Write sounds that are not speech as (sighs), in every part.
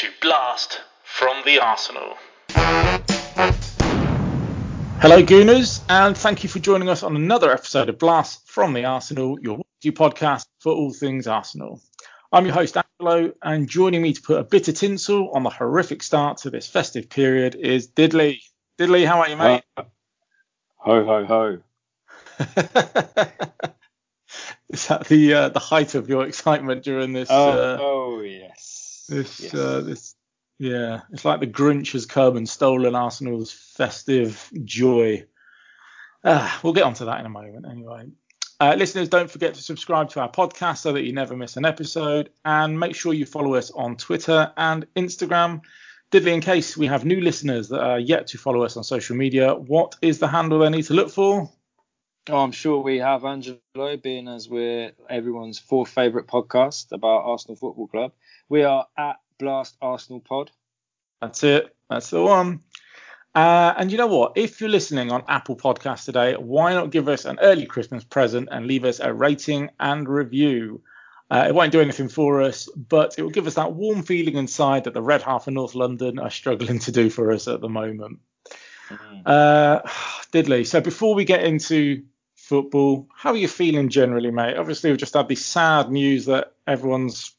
to Blast from the Arsenal. Hello, Gooners, and thank you for joining us on another episode of Blast from the Arsenal, your weekly podcast for all things Arsenal. I'm your host, Angelo, and joining me to put a bit of tinsel on the horrific start to this festive period is Diddley. Diddley, how are you, mate? Uh, ho, ho, ho. (laughs) is that the uh, the height of your excitement during this? Oh, uh, oh yes. This yes. uh, this yeah, it's like the Grinch has come and stolen Arsenal's festive joy. Uh, we'll get onto that in a moment anyway. Uh, listeners, don't forget to subscribe to our podcast so that you never miss an episode, and make sure you follow us on Twitter and Instagram. Diddley, in case we have new listeners that are yet to follow us on social media, what is the handle they need to look for? Oh, I'm sure we have Angelo, being as we're everyone's fourth favourite podcast about Arsenal Football Club. We are at Blast Arsenal Pod. That's it. That's the one. Uh, and you know what? If you're listening on Apple Podcasts today, why not give us an early Christmas present and leave us a rating and review? Uh, it won't do anything for us, but it will give us that warm feeling inside that the Red Half of North London are struggling to do for us at the moment. Mm. Uh, (sighs) Diddley, so before we get into football, how are you feeling generally, mate? Obviously, we've just had this sad news that everyone's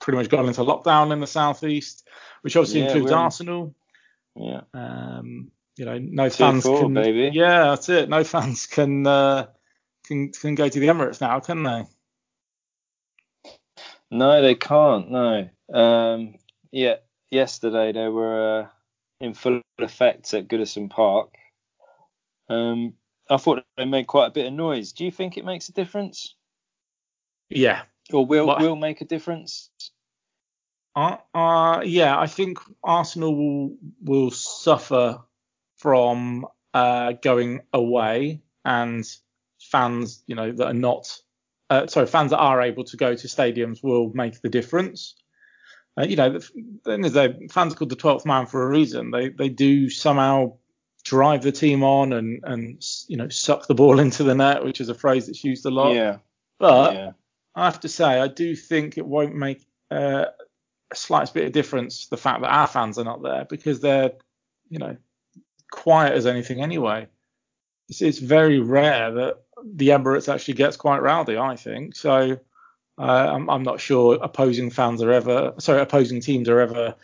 pretty much gone into lockdown in the southeast, which obviously Yeah, includes Arsenal. Yeah. Um, you know, no fans four, can. baby. Yeah, that's it. No (laughs) fans can uh, can can go to the Emirates now, can they? No, they can't. No. Um, yeah. Yesterday they were uh, in full effect at Goodison Park. Um, I thought they made quite a bit of noise. Do you think it makes a difference, Yeah. or will What- will make a difference? Uh, uh, yeah, I think Arsenal will will suffer from uh, going away and fans, you know, that are not, uh, sorry, fans that are able to go to stadiums will make the difference. Uh, you know, then there's a fans are called the 12th man for a reason. They they do somehow drive the team on and and you know suck the ball (laughs) into the net, which is a phrase that's used a lot. Yeah. But yeah. I have to say, I do think it won't make uh, a slight bit of difference the fact that our fans are not there because they're, you know, quiet as anything anyway. It's, it's very rare that the Emirates actually gets quite rowdy, I think. So uh, I'm, I'm not sure opposing fans are ever, sorry, opposing teams are ever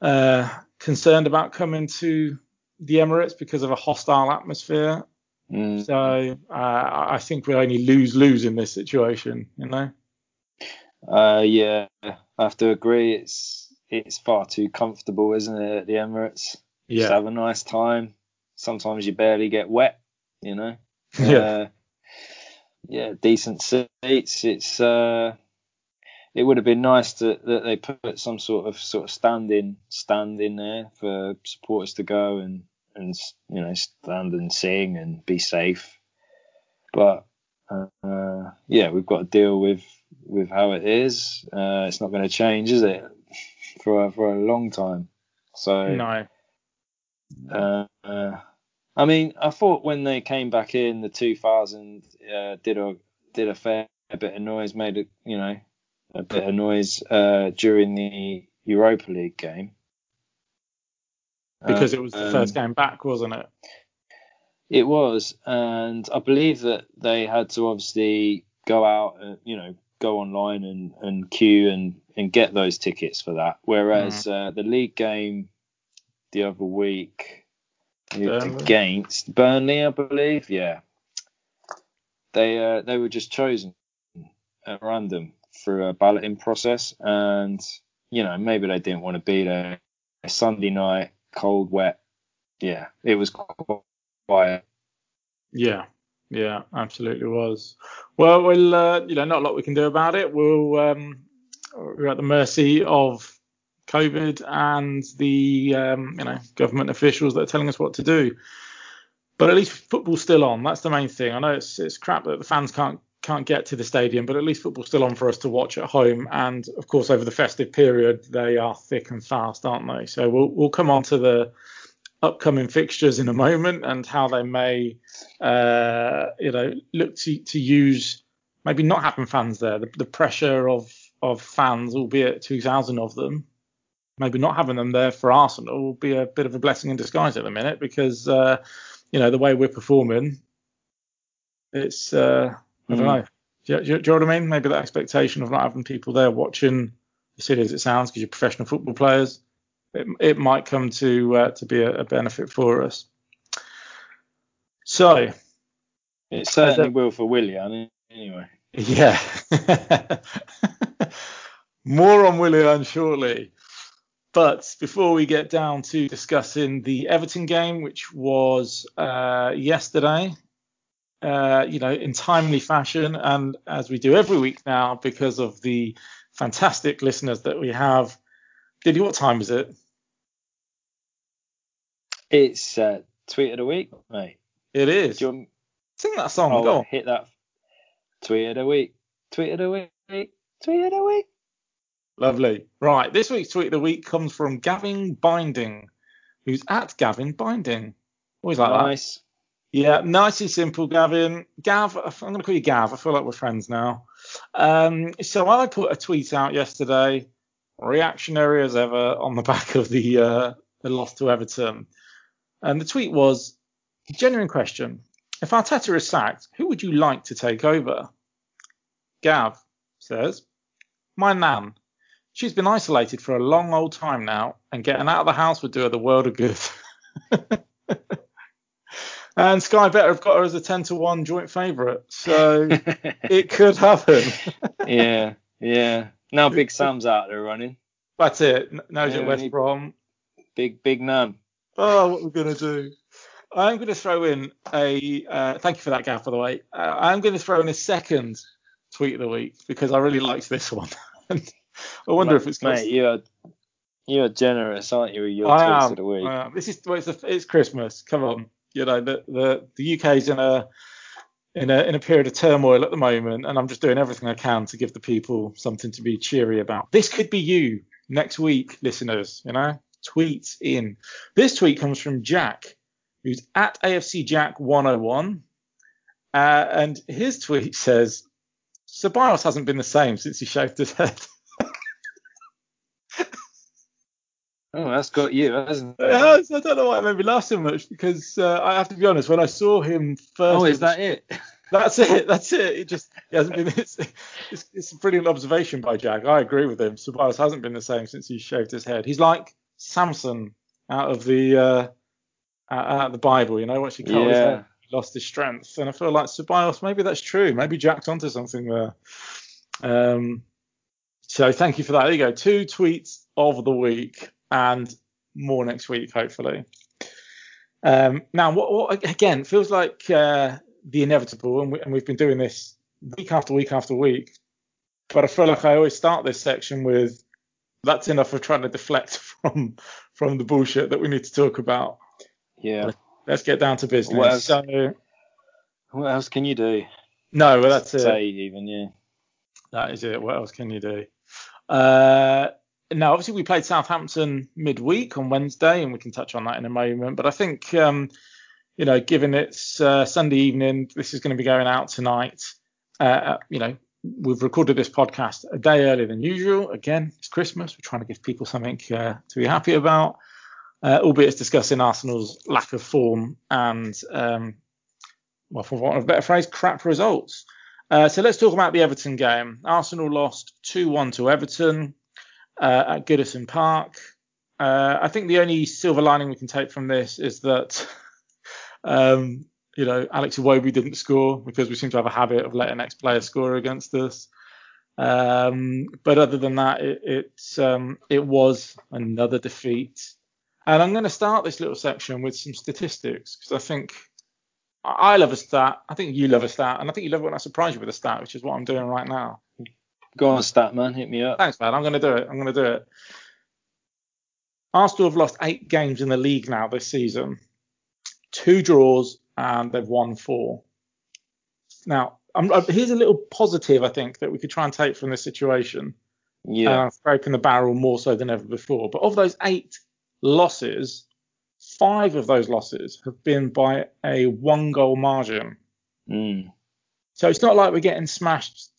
uh, concerned about coming to the Emirates because of a hostile atmosphere. Mm. So uh, I think we only lose lose in this situation, you know. Uh, yeah, I have to agree. It's it's far too comfortable, isn't it, at the Emirates? Just have a nice time. Sometimes you barely get wet, you know. (laughs) Yeah. Yeah, decent seats. It's uh, it would have been nice to, that they put some sort of sort of standing stand in there for supporters to go and and you know stand and sing and be safe. But uh, yeah, we've got to deal with with how it is. Uh, it's not going to change, is it? (laughs) For a, for a long time. So No. uh, I mean, I thought when they came back in the 2000, uh, did a did a fair bit of noise, made a you know a bit of noise uh, during the Europa League game because it was the Um, first game back, wasn't it? It was, and I believe that they had to obviously go out, and, you know, go online and, and queue and, and get those tickets for that. Whereas uh, the league game the other week Against Burnley, I believe, yeah, they uh, they were just chosen at random through a balloting process, and you know maybe they didn't want to be there. Sunday night, cold, wet, yeah, it was quiet. Yeah, yeah, absolutely was. Well, we'll, uh, you know, not a lot we can do about it. We'll, um, we're at the mercy of COVID and the, um, you know, government officials that are telling us what to do. But at least football's still on. That's the main thing. I know it's it's crap that the fans can't can't get to the stadium, but at least football's still on for us to watch at home. And of course, over the festive period, they are thick and fast, aren't they? So we'll we'll come on to the upcoming fixtures in a moment and how they may, uh, you know, look to to use maybe not having fans there, the, the pressure of of fans, albeit 2,000 of them, maybe not having them there for Arsenal will be a bit of a blessing in disguise at the minute because uh, you know the way we're performing, it's uh, I don't Mm. know. Do you, do you- do you know what I mean? Maybe that expectation of not having people there watching, as silly as it sounds, because you're professional football players, it, it might come to uh, to be a, a benefit for us. So It certainly a- will for Willian anyway. yeah. (laughs) More on Willian shortly. But before we get down to discussing the Everton game, which was uh, yesterday, uh, you know, in timely fashion, and as we do every week now, because of the fantastic listeners that we have. Diddy, what time is it? It's uh, tweet of the week, mate. It is. Do you want, Sing that song. oh, Go on. hit that tweet of the week. Tweet of the week. Tweet of the week. Lovely. Right. This week's tweet of the week comes from Gavin Binding, who's at Gavin Binding. Always like that. nice. Yeah, nice and simple, Gavin. Gav, I'm going to call you Gav. I feel like we're friends now. Um, so I put a tweet out yesterday, reactionary as ever, on the (laughs) back of the uh, the loss to Everton. And the tweet was, genuine question: If Arteta is sacked, who would you like to take over? Gav says, my nan. She's been isolated for a long old time now, and getting out of the house would do her the world of good. (laughs) and Sky Better have got her as a 10 to 1 joint favourite. So (laughs) it could happen. (laughs) yeah, yeah. Now Big Sam's out there running. That's it. Knows Yeah, we West Brom. Big, big Nan. Oh, what we're going to do. I'm going to throw in a. Uh, thank you for that, Gav, by the way. Uh, I'm going to throw in a second tweet of the week because I really liked this one. I wonder if it's got. Mate, you're you're generous, aren't you? with Your I am, of the week. I am. This is well, it's, a, it's Christmas. Come on, you know the the the UK's in a in a in a period of turmoil at the moment, and I'm just doing everything I can to give the people something to be cheery about. This could be you next week, listeners. You know, tweet in. This tweet comes from Jack, who's at AFC Jack 101, uh, and his tweet says. Ceballos hasn't been the same since he shaved his head. (laughs) Oh, that's got you, hasn't it? Yeah, I don't know why it made me laugh so much because uh, I have to be honest. When I saw him first, Oh, is that it? (laughs) That's it. That's it. It just he hasn't been. It's, it's, it's a brilliant observation by Jack. I agree with him. Ceballos hasn't been the same since he shaved his head. He's like Samson out of the uh, out of the Bible. You know, once he cut his Yeah. Lost his strength. And I feel like Ceballos. Maybe that's true. Maybe Jack's onto something there. Um, so thank you for that. There you go. Two tweets of the week and more next week, hopefully. Um, now, what, what again feels like uh, the inevitable, and, we, and we've been doing this week after week after week. But I feel like I always start this section with that's enough of trying to deflect (laughs) from from the bullshit that we need to talk about. Yeah. Let's get down to business. What else? So, What else can you do? no, well, that's it. Say even, yeah. That is it. What else can you do? Uh, now, obviously, we played Southampton midweek on Wednesday, and we can touch on that in a moment. But I think, um, you know, given it's uh, Sunday evening, this is going to be going out tonight. Uh, you know, we've recorded this podcast a day earlier than usual. Again, it's Christmas. We're trying to give people something uh, to be happy about, uh, albeit it's discussing Arsenal's lack of form and, um, well, for want of a better phrase, crap results. Uh, so let's talk about the Everton game. Arsenal lost 2 1 to Everton uh, at Goodison Park. Uh, I think the only silver lining we can take from this is that, (laughs) um, you know, Alex Iwobi didn't score because we seem to have a habit of letting ex players score against us. Um, but other than that, it it, um, it was another defeat. And I'm going to start this little section with some statistics because I think I love a stat. I think you love a stat, and I think you love it when I surprise you with a stat, which is what I'm doing right now. Go on, stat man, hit me up. Thanks, man. I'm going to do it. I'm going to do it. Arsenal have lost eight games in the league now this season, two draws, and they've won four. Now, I'm, here's a little positive I think that we could try and take from this situation. Yeah. uh, scraping the barrel more so than ever before. But of those eight losses, five of those losses have been by a one goal margin. Mm. So it's not like we're getting smashed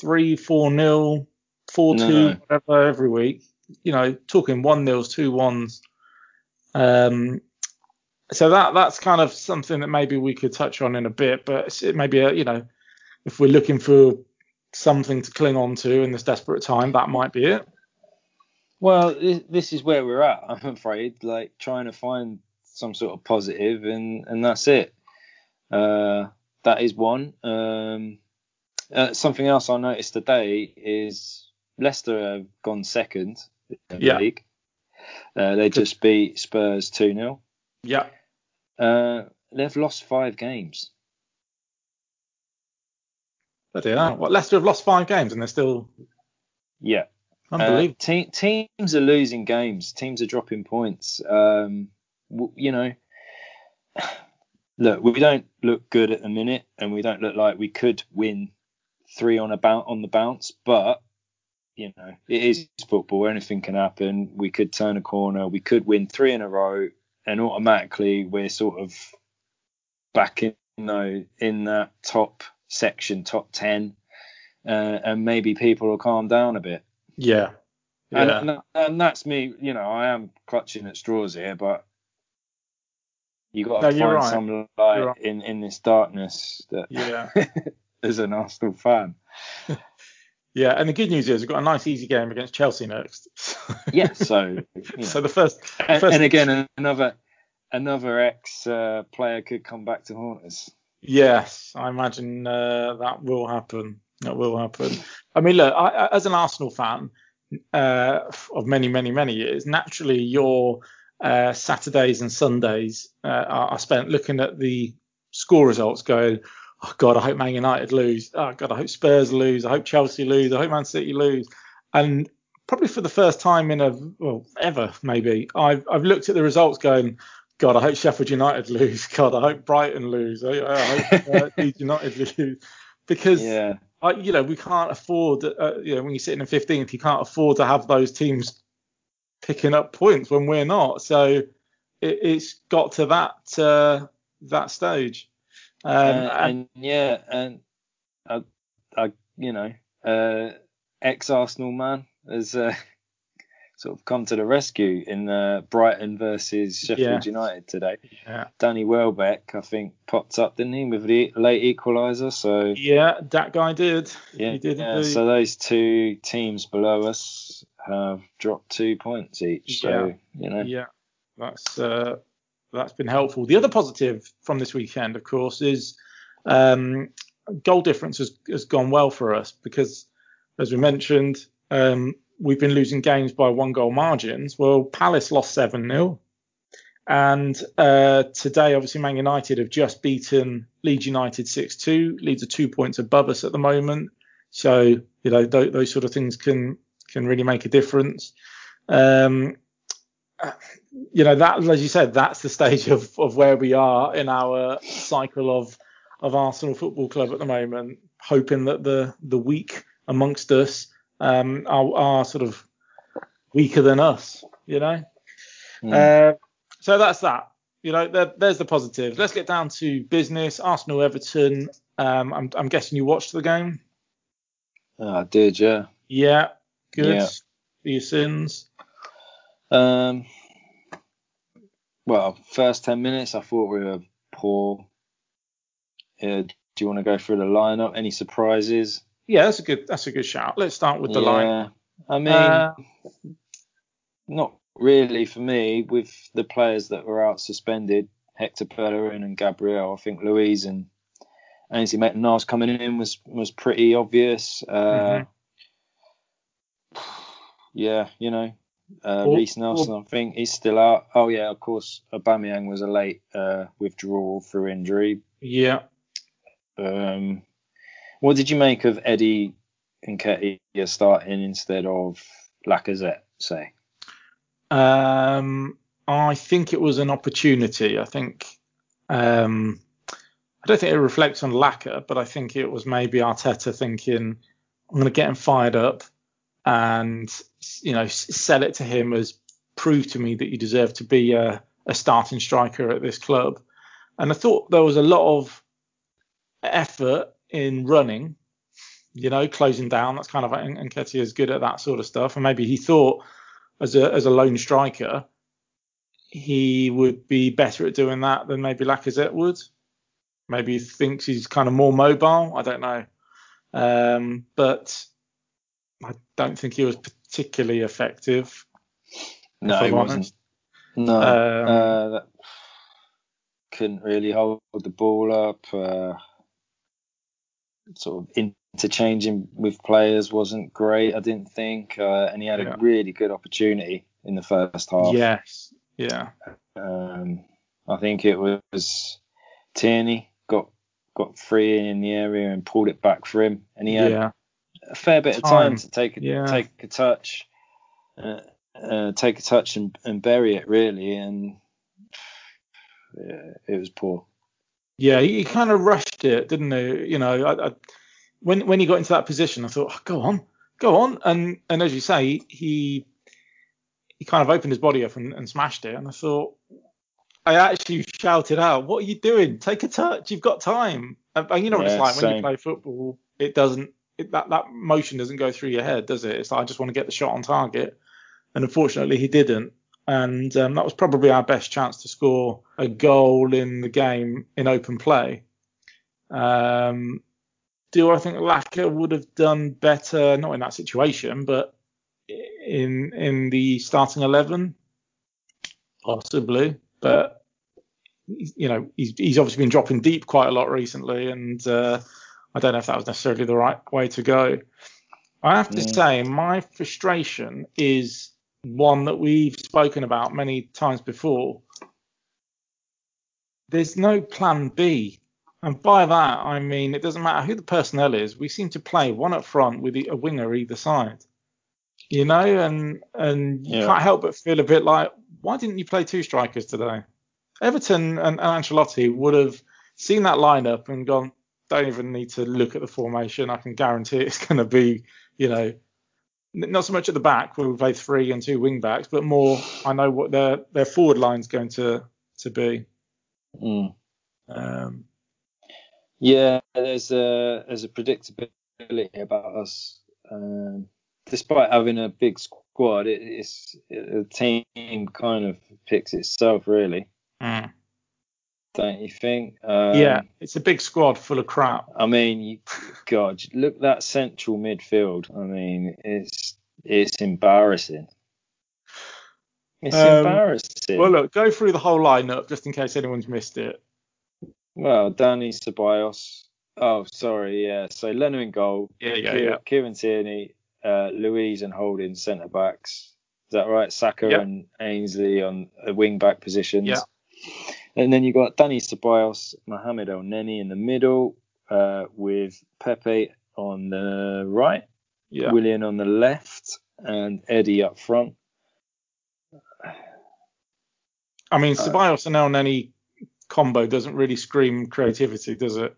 three, four nil, four two, whatever every week. you know, talking one nils, two ones. Um, so that that's kind of something that maybe we could touch on in a bit, but it maybe a, you know, if we're looking for something to cling on to in this desperate time, that might be it. Well, this is where we're at. (laughs) I'm afraid, like trying to find some sort of positive, and and that's it. Uh, that is one. Um, uh, something else I noticed today is Leicester have gone second in the Yeah. league. Uh, they just beat Spurs 2 0. Yeah. Uh, they've lost five games. But yeah, what Leicester have lost five games and they're still Yeah. Uh, unbelievable. te- teams are losing games. Teams are dropping points. Um, w- you know, (sighs) look, we don't look good at the minute, and we don't look like we could win three on a bounce on the bounce. But you know, it is football. Anything can happen. We could turn a corner. We could win three in a row, and automatically we're sort of back in, you know, in that top section, top ten, uh, and maybe people will calm down a bit. Yeah. And, Yeah. and, and that's me, you know, I am clutching at straws here, but you got to you're find right. some light right. in, in this darkness that Yeah. (laughs) as an Arsenal fan. (laughs) Yeah. And the good news is we've got a nice easy game against Chelsea next. (laughs) Yeah, so know. So the first, and, first and again another another ex uh, player could come back to haunt us. Yes, I imagine uh, that will happen. That will happen. I mean, look, I, as an Arsenal fan uh, of many, many, many years, naturally your uh, Saturdays and Sundays uh, are, are spent looking at the score results, going, "Oh God, I hope Man United lose. Oh God, I hope Spurs lose. I hope Chelsea lose. I hope Man City lose." And probably for the first time in a well ever maybe, I've I've looked at the results, going. God, I hope Sheffield United (laughs) lose. God, I hope Brighton lose. I, I hope uh, United (laughs) lose. Because Yeah, I, you know, we can't afford, uh, you know, when you're sitting in 15th, you can't afford to have those teams picking up points when we're not. So it, it's got to that uh, that stage. Um, uh, and, and yeah, and I, I you know, uh, ex Arsenal man has uh, sort of come to the rescue in uh, Brighton versus Sheffield Yeah. United today. yeah, Danny Welbeck, I think, popped up, didn't he, with the late equaliser? So yeah, that guy did. yeah, he did yeah, so those two teams below us have dropped two points each. So you know, Yeah, that's uh, that's been helpful. The other positive from this weekend, of course, is um, goal difference has, has gone well for us because, as we mentioned, um, we've been losing games by one goal margins. Well, Palace lost seven 0 and uh, today, obviously, Man United have just beaten Leeds United six two. Leeds are two points above us at the moment, so you know th- those sort of things can can really make a difference. Um, you know that as you said that's the stage of, of where we are in our cycle of of Arsenal Football Club at the moment hoping that the the weak amongst us um are, are sort of weaker than us you know Mm. uh, so that's that you know there, there's the positives let's get down to business Arsenal Everton um I'm, I'm guessing you watched the game Oh, I did, yeah. yeah good Yeah. for your sins Um, well, first ten minutes, I thought we were poor. Uh, do you want to go through the lineup? Any surprises? Yeah that's a good that's a good shout let's start with the yeah, line I mean, Uh, not really for me. With the players that were out suspended, Hector Bellerin and Gabriel, I think Luiz and Ainsley Maitland-Niles coming in was was pretty obvious. Uh, Mhm. Yeah, you know, uh, Or- Reiss Nelson, I think he's still out. Oh yeah, of course, Aubameyang was a late uh, withdrawal through injury. Yeah. Um, what did you make of Eddie and Nketiah starting instead of Lacazette? Say, Um, I think it was an opportunity. I think um, I don't think it reflects on Laka, but I think it was maybe Arteta thinking, I'm going to get him fired up and you know sell it to him as prove to me that you deserve to be a, a starting striker at this club. And I thought there was a lot of effort in running, you know, closing down. That's kind of and Nketiah is good at that sort of stuff. And maybe he thought as a as a lone striker, he would be better at doing that than maybe Lacazette would. Maybe he thinks he's kind of more mobile. I don't know, um, but I don't think he was particularly effective. No, he wasn't. No, um, uh, that couldn't really hold the ball up. Uh, sort of interchanging with players wasn't great. I didn't think, uh, and he had yeah. a really good opportunity in the first half. Yes, yeah. Um, I think it was Tierney got got free in the area and pulled it back for him, and he had yeah. a fair bit of time to take a, yeah. take a touch, uh, uh, take a touch and, and bury it really, and yeah, it was poor. Yeah, he kind of rushed it, didn't he? You know, I, I, when when he got into that position, I thought, oh, go on, go on, and and as you say, he he kind of opened his body up and, and smashed it, and I thought, I actually shouted out, "What are you doing? Take a touch. You've got time." And, you know what it's like same. when you play football. It doesn't it, that that motion doesn't go through your head, does it? It's like I just want to get the shot on target, and unfortunately he didn't and um, that was probably our best chance to score a goal in the game in open play. Um, do I think Laka would have done better? Not in that situation, but in in the starting eleven, possibly. But you know, he's he's obviously been dropping deep quite a lot recently, and uh, I don't know if that was necessarily the right way to go. I have to mm. say, my frustration is one that we've spoken about many times before. There's no plan B. And by that, I mean, it doesn't matter who the personnel is, we seem to play one up front with a winger either side. You know, and and you yeah. can't help but feel a bit like, why didn't you play two strikers today? Everton and, and Ancelotti would have seen that lineup and gone, don't even need to look at the formation. I can guarantee it's going to be, you know, not so much at the back where we play three and two wing backs, but more I know what their their forward line's going to to be. Mm. Um, yeah, there's a there's a predictability about us. Um, despite having a big squad, it, it's it, the team kind of picks itself really. Mm. Don't you think? Um, yeah, it's a big squad full of crap. I mean, you, God, look that central midfield. I mean, it's it's embarrassing. It's um, embarrassing. Well, look, go through the whole lineup just in case anyone's missed it. Well, Danny Ceballos. Oh, sorry, yeah. So Leno in goal. Yeah, yeah, Kieran, yeah. Kieran Tierney, uh, Luiz and Holding centre backs. Is that right? Saka and Ainsley on the wing back positions. Yeah. And then you've got Danny Ceballos, Mohamed Elneny in the middle, uh, with Pepe on the right, yeah. Willian on the left, and Eddie up front. I mean, uh, Ceballos and Elneny combo doesn't really scream creativity, does it?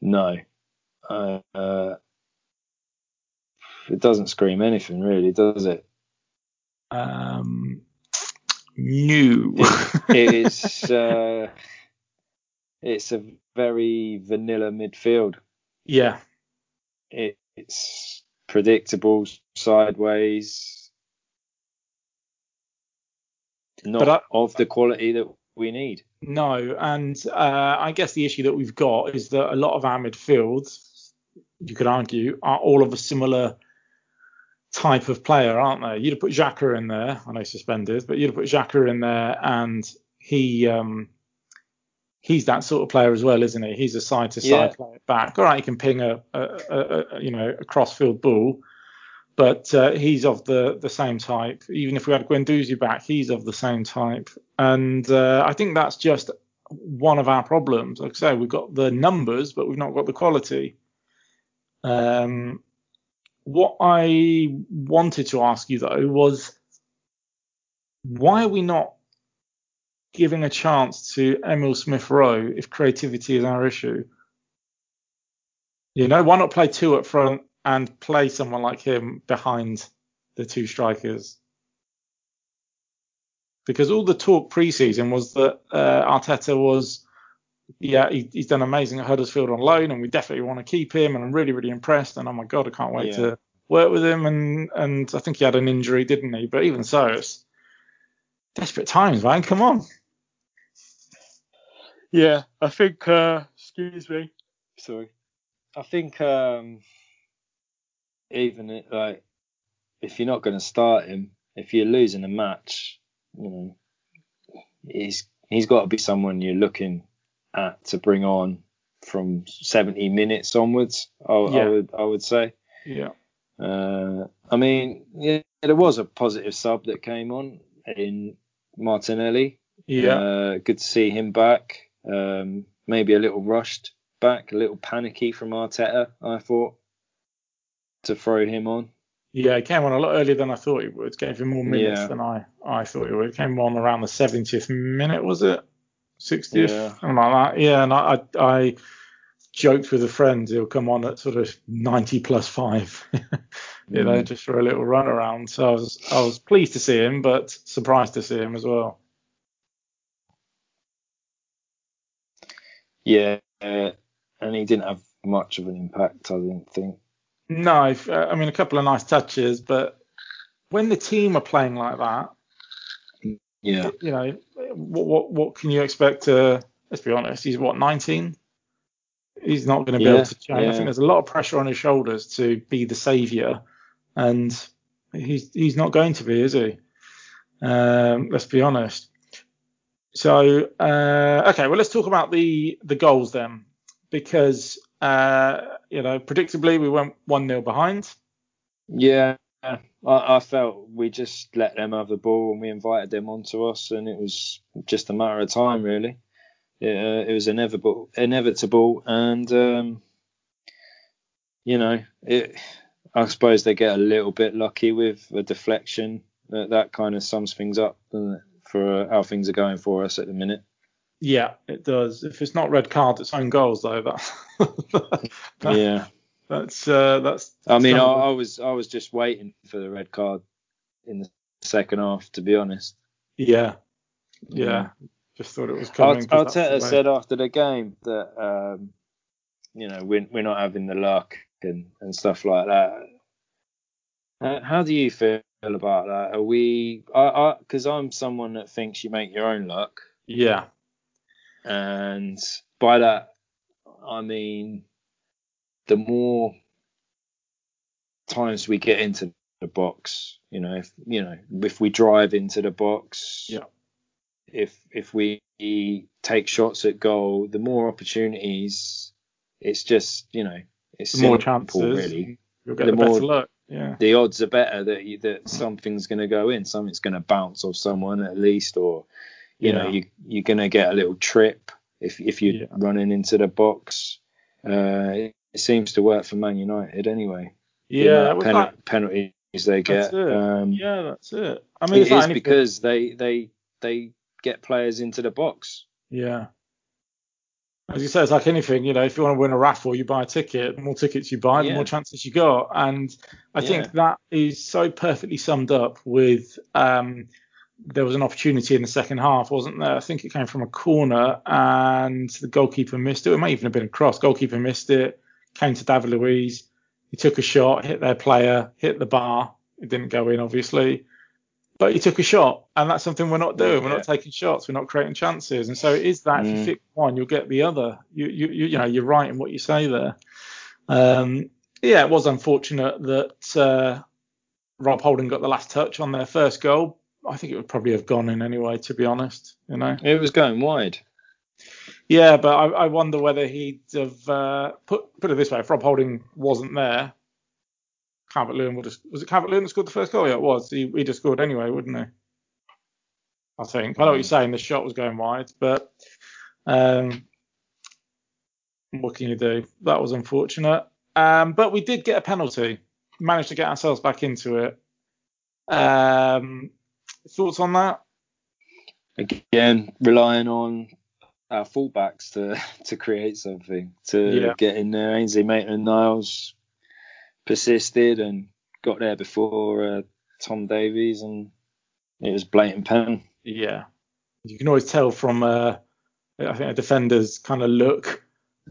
No. Uh, uh, it doesn't scream anything really, does it? Um, new. (laughs) it is. Uh, it's a very vanilla midfield. Yeah. It, it's predictable, sideways, not I, of the quality that we need. No, and uh, I guess the issue that we've got is that a lot of our midfields, you could argue, are all of a similar type of player, aren't they? You'd have put Xhaka in there. I know suspended, but you'd have put Xhaka in there, and he um, he's that sort of player as well, isn't he? He's a side to side player back. All right, he can ping a, a, a, a you know a crossfield ball, but uh, he's of the the same type. Even if we had Guendouzi back, he's of the same type, and uh, I think that's just one of our problems. Like I say, we've got the numbers, but we've not got the quality. Um, what I wanted to ask you though was why are we not giving a chance to Emil Smith Rowe if creativity is our issue? You know, why not play two up front and play someone like him behind the two strikers? Because all the talk preseason was that uh, Arteta was, yeah, he, he's done amazing at Huddersfield on loan, and we definitely want to keep him, and I'm really, really impressed. And oh my god, I can't wait yeah. to work with him, and and I think he had an injury, didn't he? But even so, it's desperate times, man. Come on. Yeah, I think. Uh, excuse me. Sorry. I think um, even it, like if you're not going to start him, if you're losing a match, you know, he's he's got to be someone you're looking at to bring on from 70 minutes onwards. I, Yeah. I would I would say. Yeah. Uh, I mean, yeah, there was a positive sub that came on in Martinelli. Yeah. Uh, good to see him back. Um, maybe a little rushed back, a little panicky from Arteta, I thought, to throw him on. Yeah, he came on a lot earlier than I thought he would. Gave him more minutes Yeah. than I, I thought he would. Came on around the 70th minute, was it? 60th? Yeah. Something like that. Yeah, and I, I, I joked with a friend he'll come on at sort of 90 plus five, (laughs) you know, Mm. just for a little run around. So I was, I was pleased to see him, but surprised to see him as well. Yeah, uh, and he didn't have much of an impact, I didn't think. No, uh, I mean, a couple of nice touches, but when the team are playing like that, Yeah, you know, what what what can you expect to? Let's be honest, he's what 19. He's not going to be Yeah, able to change. I think there's a lot of pressure on his shoulders to be the saviour, and he's he's not going to be, is he? Um, let's be honest. So uh, okay, well let's talk about the the goals then, because uh, you know predictably we went one 0 behind. yeah. I, I felt we just let them have the ball and we invited them onto us, and it was just a matter of time, really. It, uh, it was inevitable, inevitable, and um, you know, it. I suppose they get a little bit lucky with a deflection. That, that kind of sums things up doesn't it, for how things are going for us at the minute. Yeah, it does. If it's not red card, it's own goals though. That, (laughs) that- Yeah. That's uh, that's. I mean, I, I was I was just waiting for the red card in the second half, to be honest. yeah, yeah. Just thought it was coming. the Arteta said after the game that um, you know we're, we're not having the luck and, and stuff like that. Uh, how do you feel about that? Are we? I I because I'm someone that thinks you make your own luck, Yeah, and by that I mean the more times we get into the box, you know, if you know if we drive into the box, Yeah. if if we take shots at goal, the more opportunities. It's just you know it's the more chances, really. you'll get The the, better more- luck. Yeah, The odds are better that you, that something's going to go in, something's going to bounce off someone at least, or you know you you're going to get a little trip if if you're Yeah. running into the box. Uh, it, it seems to work for Man United anyway. Yeah. It of was pen- like, penalties they get. it. Um, yeah, that's it. I mean, it's anything- because they they they get players into the box. Yeah. As you say, it's like anything, you know, if you want to win a raffle, you buy a ticket. The more tickets you buy, the Yeah. more chances you got. And I Yeah. think that is so perfectly summed up with um, there was an opportunity in the second half, wasn't there? I think it came from a corner and the goalkeeper missed it. It may even have been a cross. Goalkeeper missed it, came to David Luiz. He took a shot, hit their player, hit the bar. It didn't go in, obviously. But he took a shot, and that's something we're not doing. We're Yeah. not taking shots. We're not creating chances, and so it is that if you Mm. fix one, you'll get the other. You, you, you, you know, you're right in what you say there. Um, yeah, it was unfortunate that uh, Rob Holding got the last touch on their first goal. I think it would probably have gone in anyway, to be honest. You know. It was going wide. Yeah, but I, I wonder whether he'd have uh, put put it this way: if Rob Holding wasn't there, Calvert Lewin would have. Was it Calvert Lewin that scored the first goal? Yeah, it was. He, he'd have scored anyway, wouldn't he? I think. I know what you're saying. The shot was going wide, but um, what can you do? That was unfortunate. Um, but we did get a penalty. Managed to get ourselves back into it. Um, thoughts on that? Again, relying on our fullbacks to (laughs) to create something, to Yeah. get in there. Ainsley Maitland Niles persisted and got there before uh, Tom Davies, and it was blatant pen. Yeah. You can always tell from uh, I think a defender's kind of look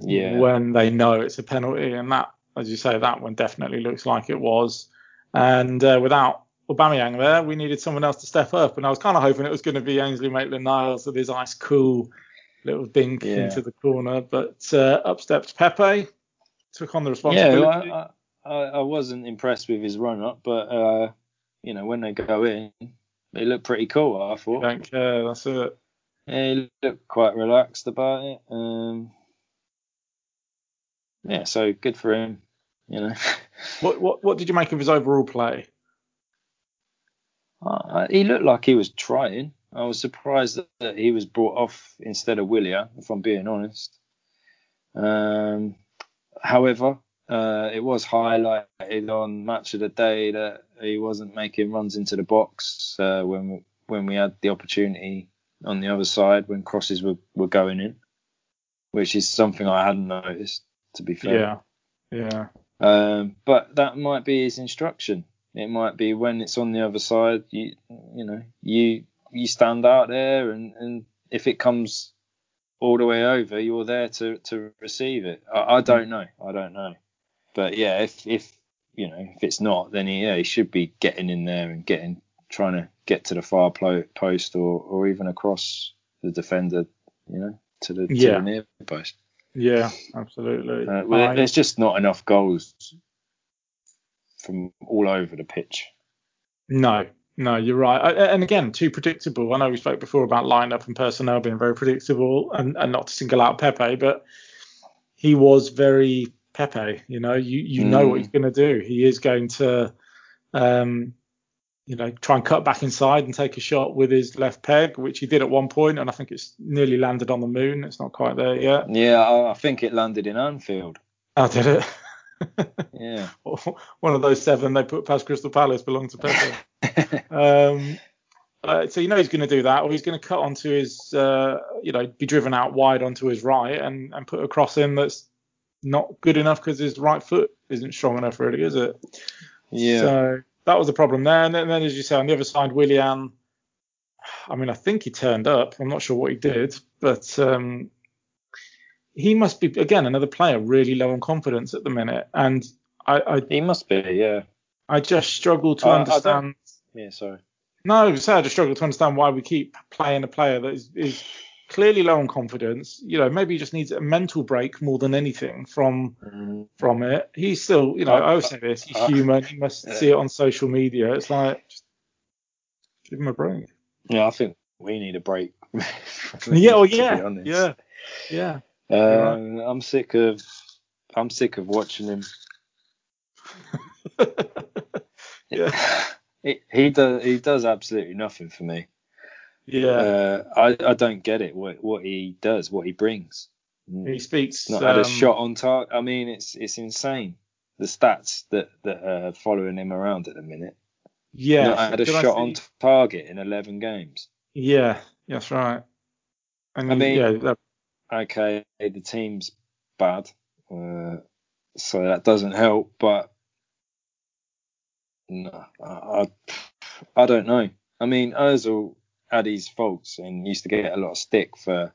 Yeah. when they know it's a penalty, and that as you say, that one definitely looks like it was. And uh, without Aubameyang there, we needed someone else to step up. And I was kind of hoping it was going to be Ainsley Maitland-Niles with his ice cool little dink Yeah. into the corner. But uh, up stepped Pepe, took on the responsibility. Yeah, I, I, I wasn't impressed with his run up, but uh, you know when they go in, they look pretty cool. I You thought. don't care. That's it. Yeah, he looked quite relaxed about it. Um, yeah, so good for him. You know, (laughs) What what what did you make of his overall play? Uh, he looked like he was trying. I was surprised that, that he was brought off instead of Willian, if I'm being honest. Um, however, uh, it was highlighted on Match of the Day that he wasn't making runs into the box uh, when when we had the opportunity on the other side when crosses were, were going in, which is something I hadn't noticed. To be fair. Yeah, yeah, Um, but that might be his instruction. It might be when it's on the other side, you you know, you you stand out there, and, and if it comes all the way over, you're there to, to receive it. I, I don't know. I don't know. But yeah, if if you know if it's not, then he, yeah, he should be getting in there and getting trying to get to the far post or or even across the defender, you know, to the, to Yeah. the near post. yeah, absolutely. Uh, well, I- there's just not enough goals from all over the pitch. No, no, you're right. And again, too predictable. I know we spoke before about lineup and personnel being very predictable, and, and not to single out Pepe, but he was very Pepe. You know, you you know what Mm. he's going to do. He is going to, um, you know, try and cut back inside and take a shot with his left peg, which he did at one point, and I think it's nearly landed on the moon. It's not quite there yet. Yeah, I, I think it landed in Anfield. I did it. Yeah. (laughs) One of those seven they put past Crystal Palace belonged to Pepe. (laughs) Um, uh, so you know he's going to do that, or he's going to cut onto his, uh, you know, be driven out wide onto his right and, and put a cross in that's not good enough because his right foot isn't strong enough, really, is it? yeah. So that was the problem there. And then, and then as you say, on the other side, Willian, I mean, I think he turned up. I'm not sure what he did, but um, he must be again another player really low on confidence at the minute, and I, I, he must be. Yeah. I just struggle to I understand. Yeah. Sorry. No, so I just struggle to understand why we keep playing a player that is, is clearly low on confidence. You know, maybe he just needs a mental break more than anything from Mm, from it. He's still, you know, Uh, I always say this, he's uh, human. He must yeah. see it on social media. It's like, just give him a break. Yeah, I think we need a break. (laughs) (laughs) yeah, well, yeah, yeah, yeah. Um, I'm sick of. I'm sick of watching him. (laughs) Yeah. he, he does. He does absolutely nothing for me. Yeah. Uh, I I don't get it. What what he does, what he brings. he speaks. not had a um, shot on target. I mean, it's it's insane. The stats that that are following him around at the minute. Yeah. not had a shot on target in 11 games. Yeah, that's right. And I he- mean- yeah, that- Okay, the team's bad, uh, so that doesn't help. But no, I, I I don't know. I mean, Ozil had his faults and used to get a lot of stick for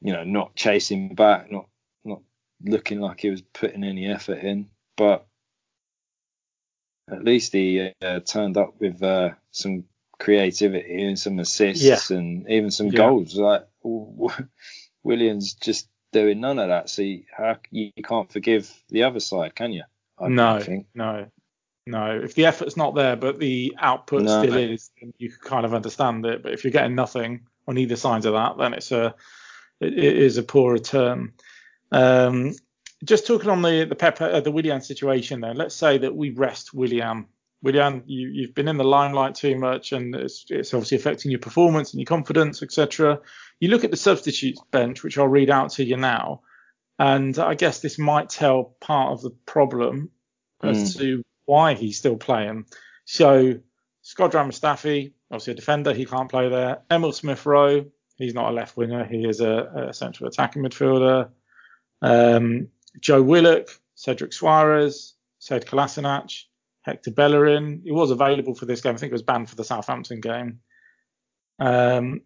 you know not chasing back, not not looking like he was putting any effort in. But at least he uh, turned up with uh, some creativity and some assists Yeah. and even some Yeah. goals. Like (laughs) Willian's just doing none of that. So you, how, you can't forgive the other side, can you? I no, think. no, no. If the effort's not there, but the output No. still is, then you can kind of understand it. But if you're getting nothing on either side of that, then it's a it, it is a poor return. Um, just talking on the the Pep, uh, the Willian situation, then let's say that we rest Willian. Willian, you, you've been in the limelight too much, and it's, it's obviously affecting your performance and your confidence, etc. You look at the substitutes bench, which I'll read out to you now, and I guess this might tell part of the problem as to why he's still playing. So Shkodran Mustafi, obviously a defender, he can't play there. Emil Smith Rowe, he's not a left winger, he is a, a central attacking midfielder. Um, Joe Willock, Cedric Soares, Sead Kolasinac, Hector Bellerin. He was available for this game. I think it was banned for the Southampton game. Um,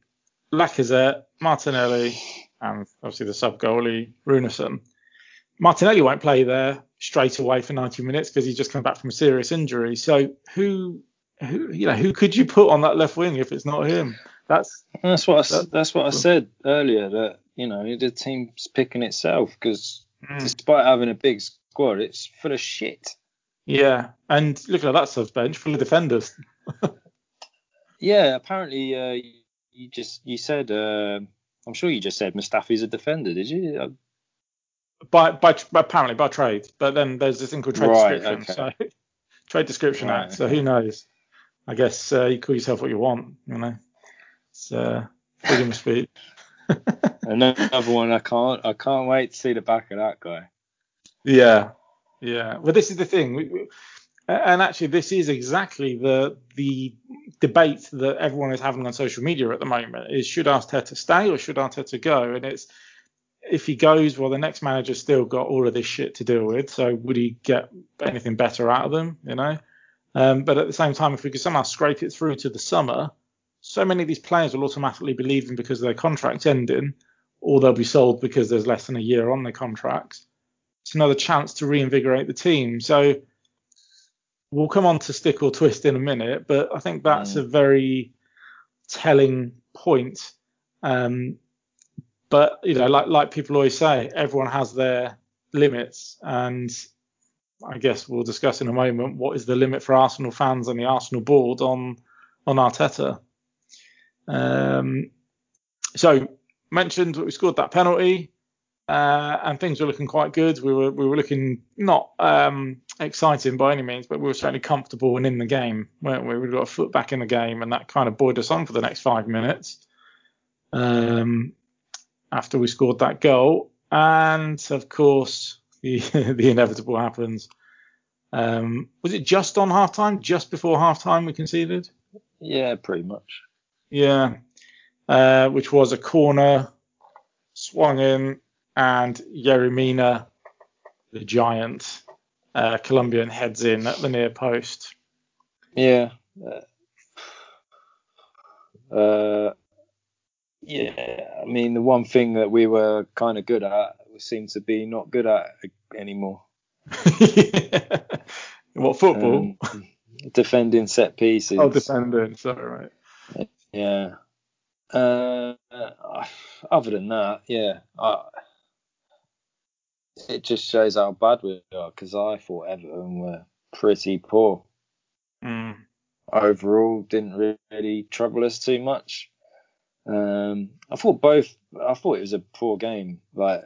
Lacazette, Martinelli, and obviously the sub goalie Runarsson. Martinelli won't play there straight away for 90 minutes because he's just come back from a serious injury. So who, who, you know, who could you put on that left wing if it's not him? That's that's what I, that's what I said earlier. That you know the team's picking itself because mm. despite having a big squad, it's full of shit. Yeah, and look at that subs bench full of defenders. (laughs) yeah, apparently uh, you just you said uh, I'm sure you just said Mustafi's a defender, did you? By, by apparently by trade, but then there's this thing called trade right, description. Okay. So (laughs) trade description right, act. So who knows? I guess uh, you call yourself what you want, you know. It's uh, freedom of speech. (laughs) Another one I can't I can't wait to see the back of that guy. Yeah, yeah. Well, this is the thing. We, we, and actually, this is exactly the the debate that everyone is having on social media at the moment: is should Arteta stay or should Arteta go? And it's if he goes, well, the next manager's still got all of this shit to deal with. So would he get anything better out of them? You know. Um, but at the same time, if we could somehow scrape it through to the summer, so many of these players will automatically be leaving because their contract's ending, or they'll be sold because there's less than a year on their contracts. It's another chance to reinvigorate the team. So we'll come on to stick or twist in a minute, but I think that's mm. a very telling point. Um, but you know, like like people always say, everyone has their limits, and I guess we'll discuss in a moment what is the limit for Arsenal fans and the Arsenal board on on Arteta. Um, so mentioned we scored that penalty uh, and things were looking quite good. We were we were looking not um, exciting by any means, but we were certainly comfortable and in the game, weren't we? We got a foot back in the game, and that kind of buoyed us on for the next five minutes. Um, after we scored that goal, and of course (laughs) the the inevitable happens. Um, was it just on half time? Just before half time we conceded? Yeah, pretty much. Yeah, uh, which was a corner swung in and Yerry Mina, the giant uh, Colombian, heads in at the near post. Yeah. Uh, yeah, I mean, the one thing that we were kind of good at, we seem to be not good at anymore. (laughs) What football? Um, defending set pieces. Oh, defending. Sorry, right. Yeah. Uh, other than that, yeah, I, it just shows how bad we are because I thought Everton were pretty poor. Mm. Overall, didn't really trouble us too much. Um, I thought both. I thought it was a poor game. Like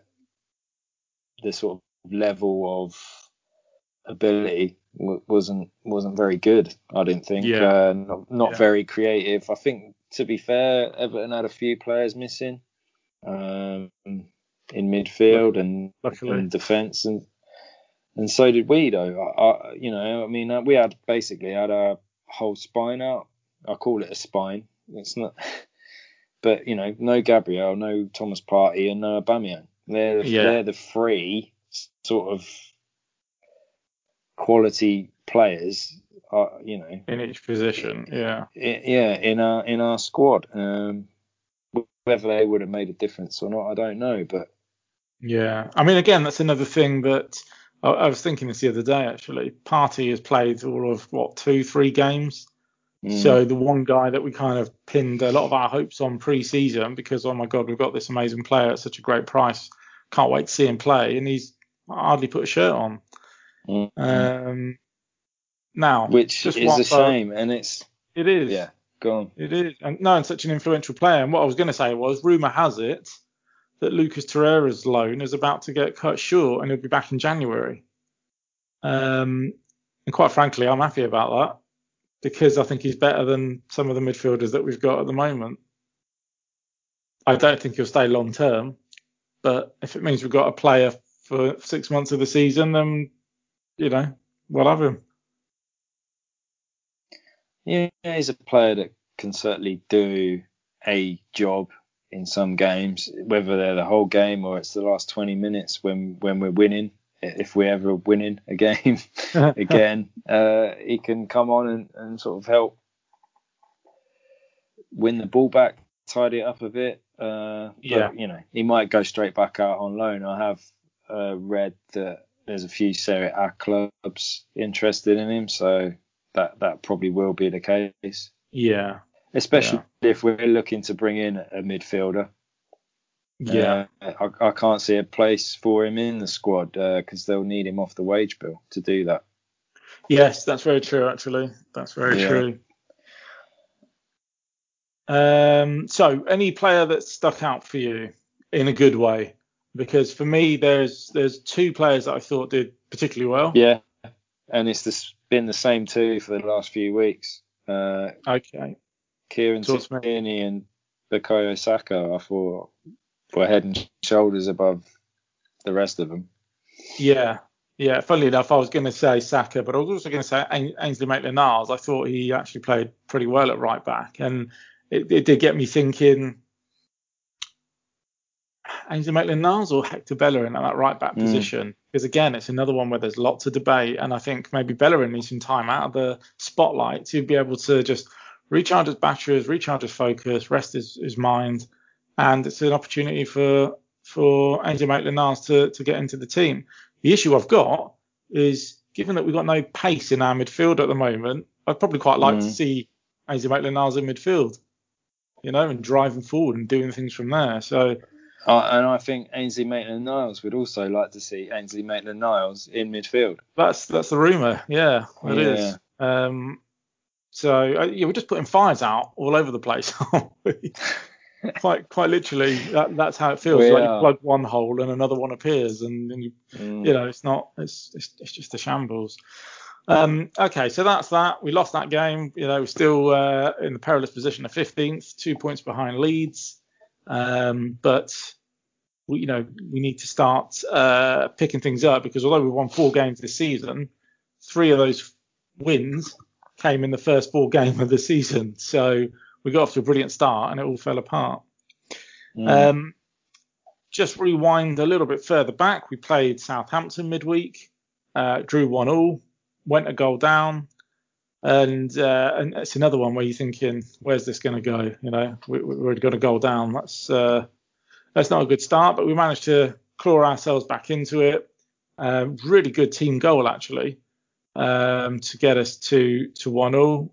the sort of level of ability wasn't wasn't very good. I didn't think. Yeah. Uh, not not yeah. very creative. I think to be fair, Everton had a few players missing. Um, in midfield and, and defence, and and so did we though. I, I, you know, I mean, uh, we had basically had our whole spine out. I call it a spine. It's not, but you know, no Gabriel, no Thomas Partey, and no Aubameyang. They're yeah. they're the three sort of quality players. Uh, you know, in each position, yeah, yeah, in our in our squad. Um, whether they would have made a difference or not, I don't know. But yeah, I mean, again, that's another thing that I, I was thinking this the other day. Actually, Partey has played all of what two, three games. Mm. So the one guy that we kind of pinned a lot of our hopes on pre-season because oh my god, we've got this amazing player at such a great price. Can't wait to see him play, and he's hardly put a shirt on. Mm. Um, now, which is a shame, and it's it is. Yeah, go on. It is, and no, and such an influential player. And what I was going to say was, rumor has it that Lucas Torreira's loan is about to get cut short and he'll be back in January. Um, and quite frankly, I'm happy about that because I think he's better than some of the midfielders that we've got at the moment. I don't think he'll stay long term, but if it means we've got a player for six months of the season, then you know we'll have him. Yeah, he's a player that can certainly do a job in some games, whether they're the whole game or it's the last 20 minutes when when we're winning. If we're ever winning a game (laughs) again, uh, he can come on and, and sort of help win the ball back, tidy it up a bit. Uh, yeah. you know, he might go straight back out on loan. I have uh, read that there's a few Serie A clubs interested in him, so that that probably will be the case. Yeah. Especially yeah. if we're looking to bring in a midfielder. Yeah. Uh, I, I, can't see a place for him in the squad because uh, they'll need him off the wage bill to do that. Yes, that's very true. Actually, that's very yeah. true. Um, so, any player that stuck out for you in a good way? Because for me, there's there's two players that I thought did particularly well. Yeah, and it's this, been the same too for the last few weeks. Uh, okay. Kieran Tierney and Bukayo Saka, I thought, were head and shoulders above the rest of them. Yeah, yeah. Funnily enough, I was going to say Saka, but I was also going to say Ainsley Maitland-Niles. I thought he actually played pretty well at right back, and it, it did get me thinking. Ainsley Maitland-Niles or Hector Bellerin at that right back mm. position? Because again, it's another one where there's lots of debate, and I think maybe Bellerin needs some time out of the spotlight to be able to just recharge his batteries, recharge his focus, rest his, his mind, and it's an opportunity for for Ainsley Maitland-Niles to to get into the team. The issue I've got is given that we've got no pace in our midfield at the moment, I'd probably quite like mm. to see Ainsley Maitland-Niles in midfield, you know, and driving forward and doing things from there. So. Uh, and I think Ainsley Maitland-Niles would also like to see Ainsley Maitland-Niles in midfield. That's that's the rumor. Yeah, it yeah. is. Um, so uh, yeah, we're just putting fires out all over the place, (laughs) (laughs) quite quite literally, that, that's how it feels. We like are. you plug one hole and another one appears, and, and you mm. you know it's not it's, it's it's just a shambles. Um, okay, so that's that. We lost that game. You know, we're still uh, in the perilous position of 15th, two points behind Leeds. Um, but we, you know, we need to start uh, picking things up because although we won four games this season, three of those wins came in the first four (laughs) game of the season. So we got off to a brilliant start and it all fell apart. Mm. Um, just rewind a little bit further back. We played Southampton midweek, uh, drew one all, went a goal down, and uh, and it's another one where you're thinking, where's this going to go? You know, we, we're going to goal down. That's uh, that's not a good start, but we managed to claw ourselves back into it. Uh, really good team goal actually um, to get us to to one all.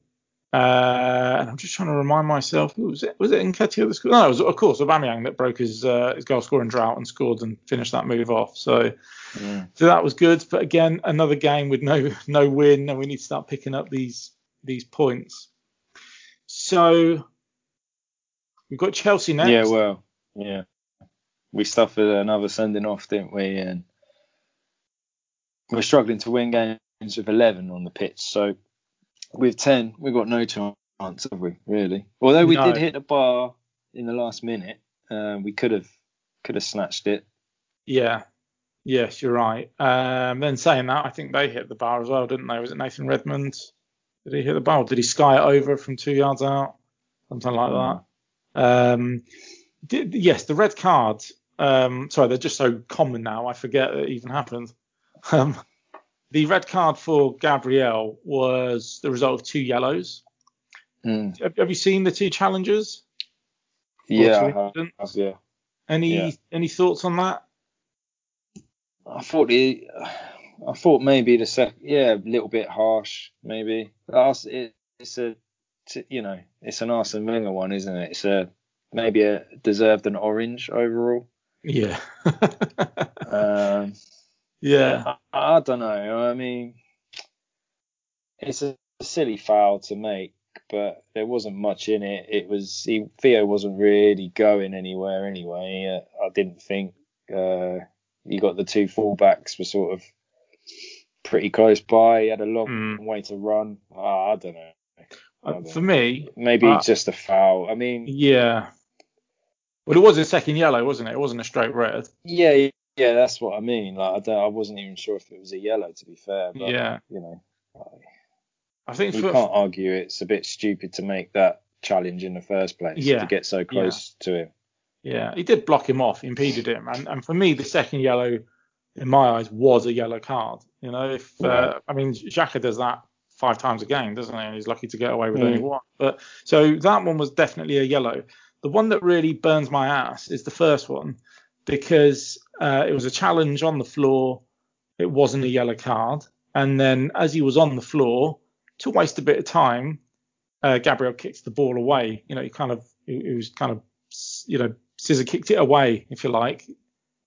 Uh, and I'm just trying to remind myself, was it was it Nketiah that scored? No, it was of course Aubameyang that broke his uh, his goal scoring drought and scored and finished that move off. So yeah. so that was good. But again, another game with no (laughs) no win, and we need to start picking up these these points. So we've got Chelsea next. Yeah, well, yeah, we suffered another sending off, didn't we? And we're struggling to win games with 11 on the pitch. So with 10, we've got no chance, have we? Really? Although we no. did hit the bar in the last minute, uh, we could have could have snatched it. Yeah. Yes, you're right. Um, then saying that, I think they hit the bar as well, didn't they? Was it Nathan Redmond? Did he hit the bar? did he sky it over from two yards out? Something like that. Um, did, yes, the red card. Um, sorry, they're just so common now. I forget it even happened. (laughs) Um, the red card for Gabriel was the result of two yellows. Mm. Have, have, you seen the two challenges? Yeah, yeah. Any yeah. any thoughts on that? I thought the, I thought maybe the second, yeah, a little bit harsh, maybe. It, it's a, you know, it's an Arsene Wenger one, isn't it? It's a maybe a deserved an orange overall. Yeah. (laughs) um, yeah. I, I, don't know. I mean, it's a silly foul to make, but there wasn't much in it. It was he, Theo wasn't really going anywhere anyway. Uh, I didn't think. Uh, you got the two fullbacks were sort of pretty close by. He had a long mm. way to run. Oh, I don't know. I don't For know. me, maybe uh, just a foul. I mean, yeah. Well, it was a second yellow, wasn't it? It wasn't a straight red. Yeah, yeah, that's what I mean. Like I, I wasn't even sure if it was a yellow, to be fair. But, yeah. You know, like, I think you for, can't argue it's a bit stupid to make that challenge in the first place. Yeah. To get so close yeah. to him. Yeah, he did block him off, impeded him, and, and for me, the second yellow, in my eyes, was a yellow card. You know, if yeah. uh, I mean, Xhaka does that five times a game, doesn't he? And he's lucky to get away with mm. only one. But so that one was definitely a yellow. The one that really burns my ass is the first one because uh, it was a challenge on the floor. it wasn't a yellow card. And then as he was on the floor, to waste a bit of time, uh, Gabriel kicks the ball away. You know, he kind of, it was kind of, you know, scissor kicked it away, if you like,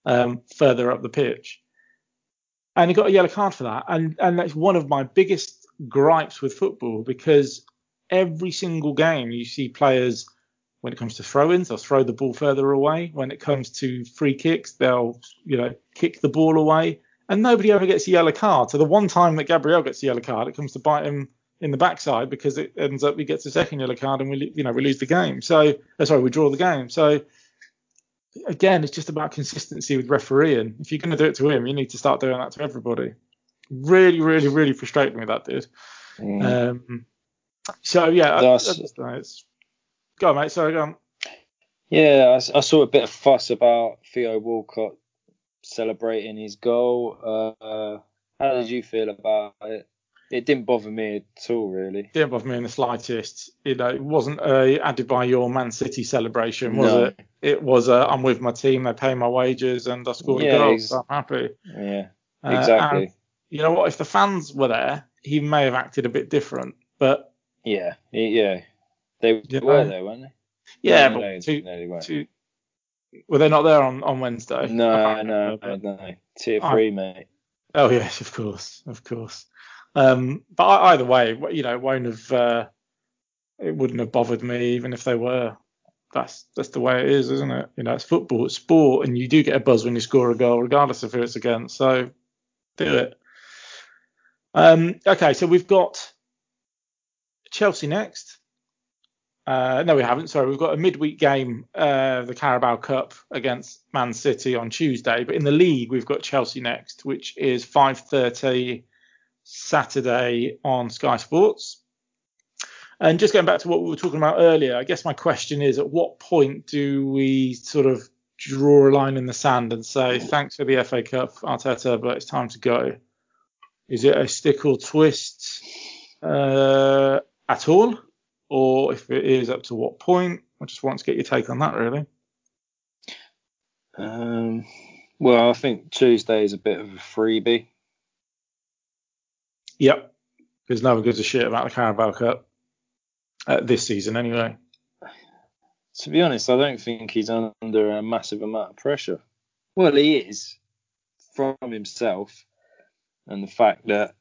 um, further up the pitch. And he got a yellow card for that. And, and that's one of my biggest gripes with football because every single game you see players when it comes to throw-ins, they'll throw the ball further away. When it comes to free kicks, they'll, you know, kick the ball away. And nobody ever gets a yellow card. So the one time that Gabriel gets a yellow card, it comes to bite him in the backside because it ends up he gets a second yellow card and we you know we lose the game. So uh, sorry we draw the game. So again it's just about consistency with refereeing. If you're going to do it to him, you need to start doing that to everybody. Really really really frustrated me that did. Mm. Um, so yeah, I, I it's, go on mate. Sorry, go on. Yeah, I, I, saw a bit of fuss about Theo Walcott celebrating his goal. Uh, how did you feel about it? it didn't bother me at all, really. Didn't bother me in the slightest. You know, it wasn't a Adebayor Man City celebration, was no. it? It was I'm with my team, they pay my wages, and I scored yeah, a goal, ex- so I'm happy. Yeah, uh, exactly. Uh, you know what? If the fans were there, he may have acted a bit different, but yeah, yeah, they were there, weren't they? Yeah, no, but no, two, no, two, were they not there on, on Wednesday? No, no, no, no. Tier three, oh. mate. Oh yes, of course, of course. Um, but either way, you know, it won't have, uh, it wouldn't have bothered me even if they were. That's that's the way it is, isn't it? You know, it's football, it's sport, and you do get a buzz when you score a goal, regardless of who it's against. So do it. Um, okay, so we've got Chelsea next. Uh, no, we haven't. Sorry, we've got a midweek game, uh, the Carabao Cup against Man City on Tuesday. But in the league, we've got Chelsea next, which is 5:30 Saturday on Sky Sports. And just going back to what we were talking about earlier, I guess my question is at what point do we sort of draw a line in the sand and say, thanks for the FA Cup, Arteta, but it's time to go? Is it a stick or twist uh, at all? Or if it is, up to what point? I just want to get your take on that, really. Um, well, I think Tuesday is a bit of a freebie. Yep. Because no one gives a shit about the Carabao Cup uh, this season, anyway. To be honest, I don't think he's under a massive amount of pressure. Well, he is from himself and the fact that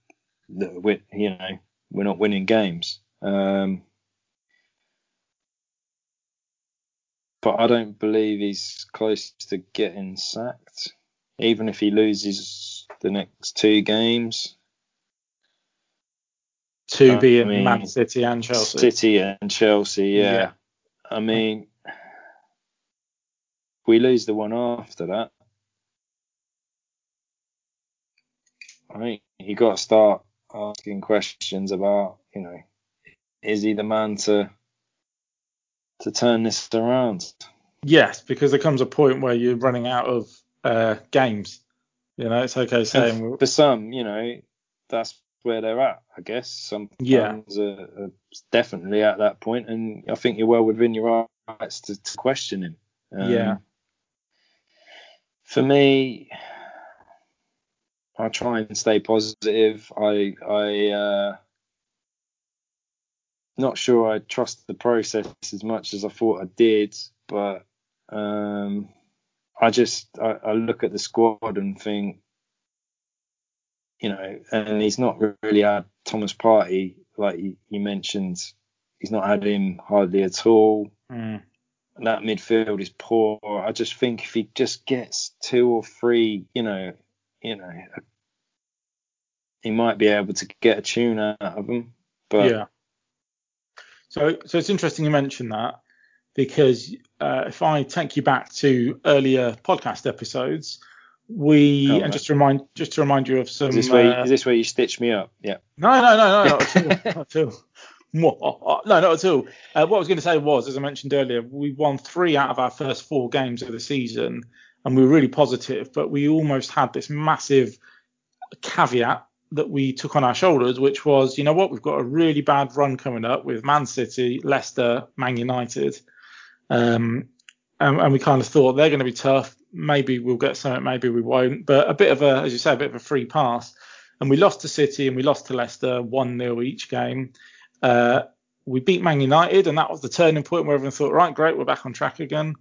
that we, you know, we're not winning games. Um, but I don't believe he's close to getting sacked, even if he loses the next two games to uh, be in mean, Man City and Chelsea. City and Chelsea, yeah. yeah. I mean, we lose the one after that. I mean, you got to start asking questions about, you know, is he the man to to turn this around? Yes, because there comes a point where you're running out of uh, games. You know, it's okay saying for some, you know, that's where they're at, I guess. Some fans yeah. are, are, definitely at that point, and I think you're well within your rights to, to question him. Um, yeah. For me, I try and stay positive. I I uh, not sure I trust the process as much as I thought I did, but um, I just I, I look at the squad and think you know, and he's not really had Thomas Partey like you, mentioned, he's not had him hardly at all. Mm. That midfield is poor. I just think if he just gets two or three, you know, you know, he might be able to get a tune out of them. But yeah. So, so it's interesting you mentioned that because uh, if I take you back to earlier podcast episodes, we oh, and right. just to remind just to remind you of some. Is this where, uh, is this where you stitch me up? Yeah. No, no, no, no, not at all. not at all. No, not at all. Uh, what I was going to say was, as I mentioned earlier, we won three out of our first four games of the season, and we were really positive. But we almost had this massive caveat that we took on our shoulders, which was, you know what, we've got a really bad run coming up with Man City, Leicester, Man United, um, and, and we kind of thought they're going to be tough maybe we'll get something, maybe we won't. But a bit of a, as you say, a bit of a free pass. And we lost to City and we lost to Leicester 1 0 each game. Uh, we beat Man United, and that was the turning point where everyone thought, right, great, we're back on track again.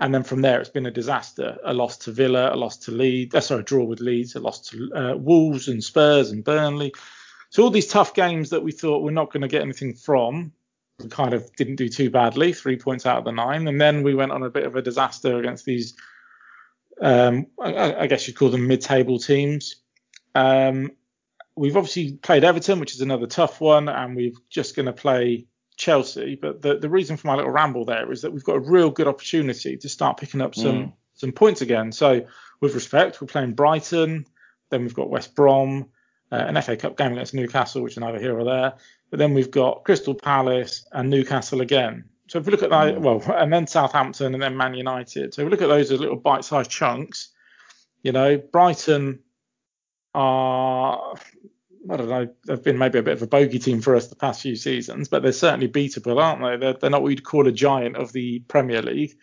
And then from there, it's been a disaster. A loss to Villa, a loss to Leeds, uh, sorry, a draw with Leeds, a loss to uh, Wolves and Spurs and Burnley. So all these tough games that we thought we're not going to get anything from, we kind of didn't do too badly, three points out of the nine. And then we went on a bit of a disaster against these, um, I, I, guess you'd call them mid-table teams. Um, we've obviously played Everton, which is another tough one, and we're just going to play Chelsea. But the, the reason for my little ramble there is that we've got a real good opportunity to start picking up some mm. some points again. So with respect, we're playing Brighton, then we've got West Brom, uh, an FA Cup game against Newcastle, which are neither here or there. But then we've got Crystal Palace and Newcastle again. So if we look at that, mm. well, (laughs) and then Southampton and then Man United. So if we look at those as little bite-sized chunks, you know, Brighton are I don't know, they've been maybe a bit of a bogey team for us the past few seasons, but they're certainly beatable, aren't they? They're, they're not what you'd call a giant of the Premier League.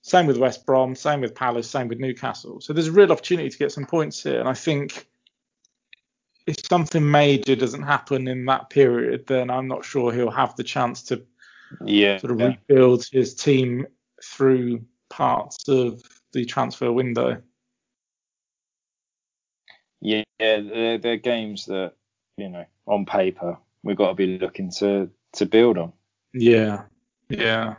Same with West Brom, same with Palace, same with Newcastle. So there's a real opportunity to get some points here. And I think if something major doesn't happen in that period, then I'm not sure he'll have the chance to yeah, sort of yeah. rebuild his team through parts of the transfer window. Yeah, they're, they're games that you know on paper we've got to be looking to to build on. Yeah, yeah.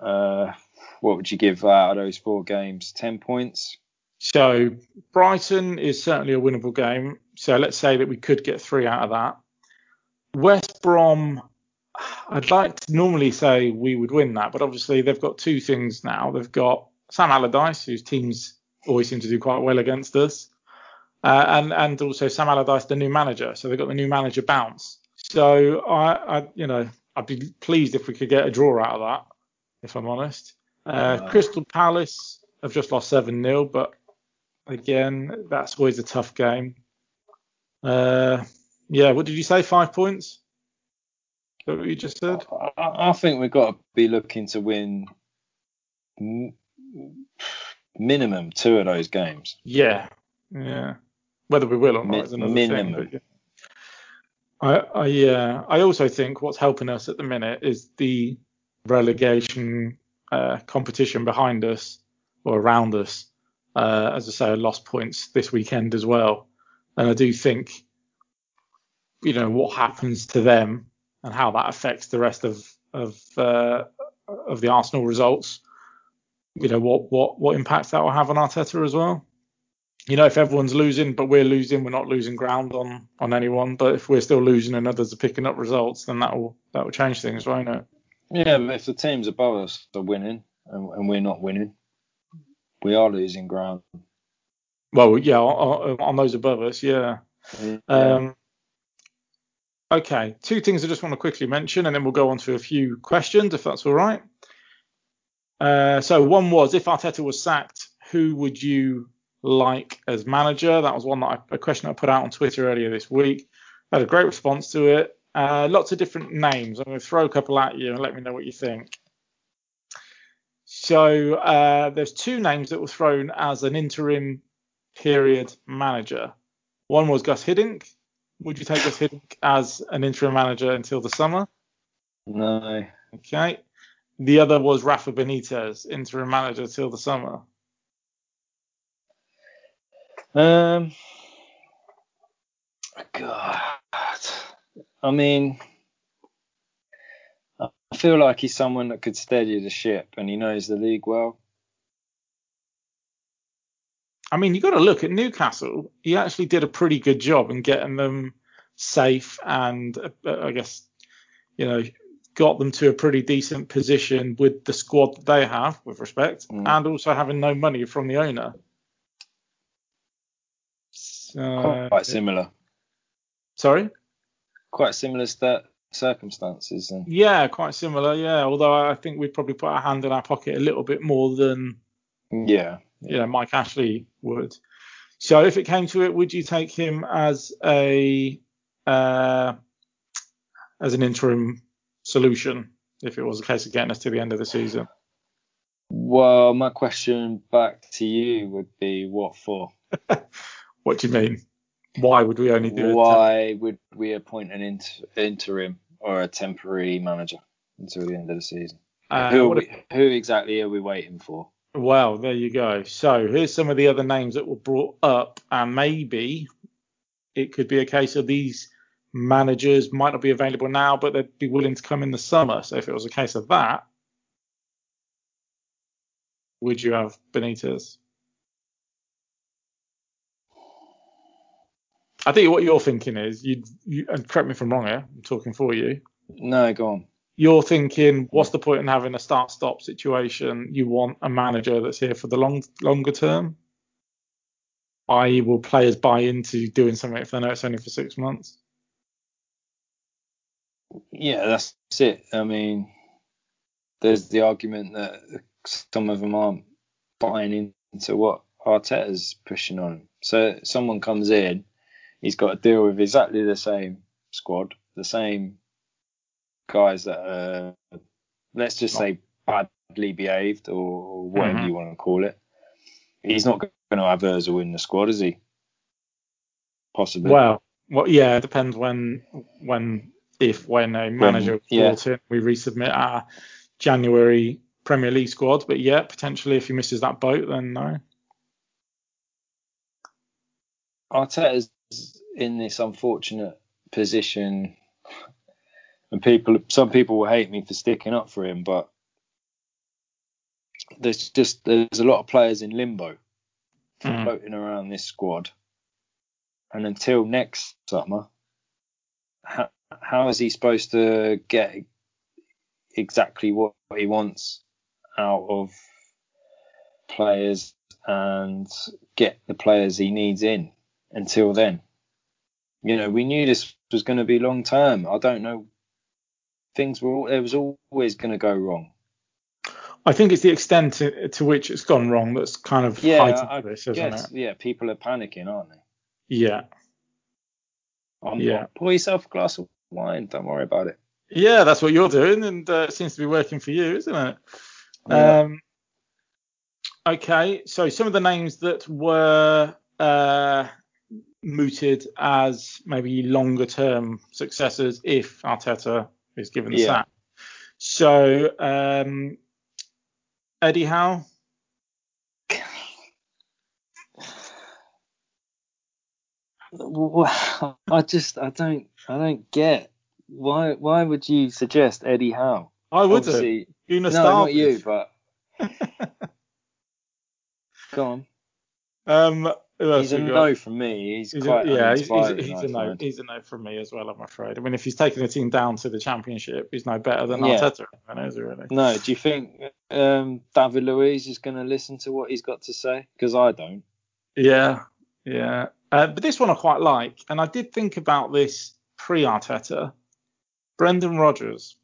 Uh, what would you give out of those four games? Ten points. So Brighton is certainly a winnable game. So let's say that we could get three out of that. West Brom, I'd like to normally say we would win that, but obviously they've got two things now. They've got Sam Allardyce, whose teams always seem to do quite well against us, uh, and and also Sam Allardyce, the new manager. So they've got the new manager bounce. So I, I you know, I'd be pleased if we could get a draw out of that, if I'm honest. Uh, Crystal Palace have just lost 7 0, but again, that's always a tough game. Uh, yeah, what did you say? Five points? Is what you just said? I, I think we've got to be looking to win m- minimum two of those games. Yeah, yeah. Whether we will or not is another minimum. thing. But I, I, uh, I also think what's helping us at the minute is the relegation uh, competition behind us or around us. Uh, as I say, I lost points this weekend as well, and I do think, you know, what happens to them and how that affects the rest of of uh, of the Arsenal results. You know, what what what impact that will have on Arteta as well you know, if everyone's losing, but we're losing, we're not losing ground on on anyone. But if we're still losing and others are picking up results, then that will that will change things, won't it? Yeah, but if the teams above us are winning and, and we're not winning, we are losing ground. Well, yeah, on, on those above us, yeah. yeah. Um, okay, two things I just want to quickly mention, and then we'll go on to a few questions, if that's all right. Uh, so one was, if Arteta was sacked, who would you like as manager? That was one that I, a question I put out on Twitter earlier this week. I had a great response to it. Uh, lots of different names. I'm going to throw a couple at you and let me know what you think. So uh, there's two names that were thrown as an interim period manager. One was Gus Hiddink. Would you take Gus Hiddink as an interim manager until the summer? No. Okay. The other was Rafa Benitez, interim manager till the summer. Um, God, I mean, I feel like he's someone that could steady the ship, and he knows the league well. I mean, you got to look at Newcastle. He actually did a pretty good job in getting them safe, and uh, I guess you know got them to a pretty decent position with the squad that they have, with respect, mm. and also having no money from the owner. Uh, quite similar. Sorry. Quite similar st- circumstances. And... Yeah, quite similar. Yeah, although I think we'd probably put our hand in our pocket a little bit more than. Yeah. You know, Mike Ashley would. So if it came to it, would you take him as a uh, as an interim solution if it was a case of getting us to the end of the season? Well, my question back to you would be, what for? (laughs) what do you mean? Why would we only do? Why would we appoint an inter- interim or a temporary manager until the end of the season? Uh, who, we, who exactly are we waiting for? Well, there you go. So here's some of the other names that were brought up, and maybe it could be a case of these managers might not be available now, but they'd be willing to come in the summer. So if it was a case of that, would you have Benitez? I think what you're thinking is you, you and correct me if I'm wrong here. I'm talking for you. No, go on. You're thinking, what's the point in having a start-stop situation? You want a manager that's here for the long, longer term. I will players buy into doing something if they know it's only for six months? Yeah, that's it. I mean, there's the argument that some of them aren't buying into what Arteta's pushing on. So someone comes in, he's got to deal with exactly the same squad, the same guys that are, let's just say, badly behaved or whatever mm-hmm. you want to call it. He's not going to have Ozil in the squad, is he? Possibly. Well, well, yeah, it depends when, when, if, when a manager when, yeah. brought in, we resubmit our January Premier League squad. But yeah, potentially if he misses that boat, then no. Arteta's in this unfortunate position, and people, some people will hate me for sticking up for him, but there's just there's a lot of players in limbo mm. floating around this squad, and until next summer, how, how is he supposed to get exactly what he wants out of players and get the players he needs in until then? You know, we knew this was going to be long term. I don't know. Things were. It was always going to go wrong. I think it's the extent to, to, which it's gone wrong that's kind of yeah, heightened I this, isn't guess, it? Yeah, people are panicking, aren't they? Yeah. I'm, yeah. Pour yourself a glass of wine. Don't worry about it. Yeah, that's what you're doing, and uh, it seems to be working for you, isn't it? Yeah. Um, okay, so some of the names that were uh, mooted as maybe longer term successors if Arteta is given the Yeah. sack. So um, Eddie Howe. I just I don't I don't get why why would you suggest Eddie Howe? I would have. Obviously, You no, not you, but (laughs) go on. um, who else He's a no from me. He's, He's a- yeah, he's, he's, he's a no. He's a no from me as well. I'm afraid. I mean, if he's taking the team down to the championship, he's no better than Yeah. Arteta, is he really? No, do you think um, David Luiz is going to listen to what he's got to say? Because I don't. Yeah, yeah. Uh, but this one I quite like, and I did think about this pre-Arteta. Brendan Rodgers.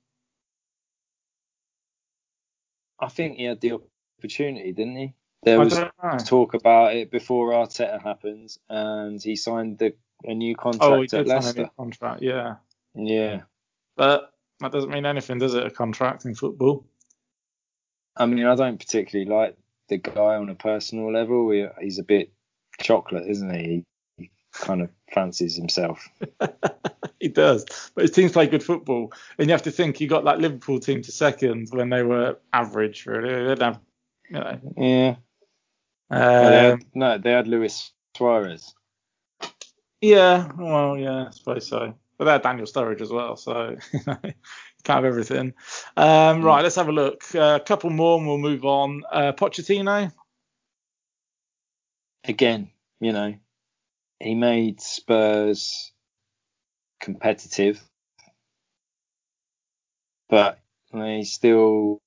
I think he had the opportunity, didn't he? There was talk about it before Arteta happened, and he signed the, a new contract Oh, he at did sign a new contract. Yeah, Yeah. but that doesn't mean anything, does it? A contract in football. I mean, I don't particularly like the guy on a personal level. He, he's a bit chocolate, isn't he? He kind of fancies himself. (laughs) he does, but his teams play good football, and you have to think he got that Liverpool team to second when they were average. Really, they didn't have, you know. Yeah. No, they had, no, they had Luis Suarez. yeah, well, yeah, I suppose so. But they had Daniel Sturridge as well, so (laughs) you know, can't have everything. Um, right, let's have a look. A couple more, and we'll move on. Uh, Pochettino. Again, you know, he made Spurs competitive, but they still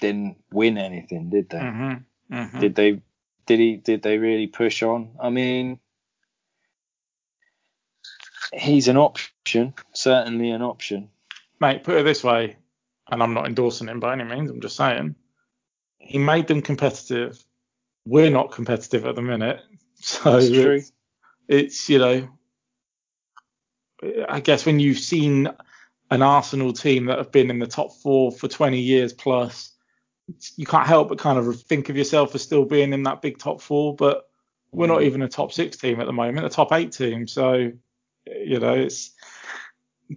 didn't win anything, did they? Mm-hmm. Mm-hmm. Did they? Did he? Did they really push on? I mean, he's an option, certainly an option. Mate, put it this way, and I'm not endorsing him by any means. I'm just saying he made them competitive. We're not competitive at the minute, (laughs) so it's, it's you know, I guess when you've seen an Arsenal team that have been in the top four for 20 years plus you can't help but kind of think of yourself as still being in that big top four, but we're not even a top six team at the moment, a top eight team. So, you know, it's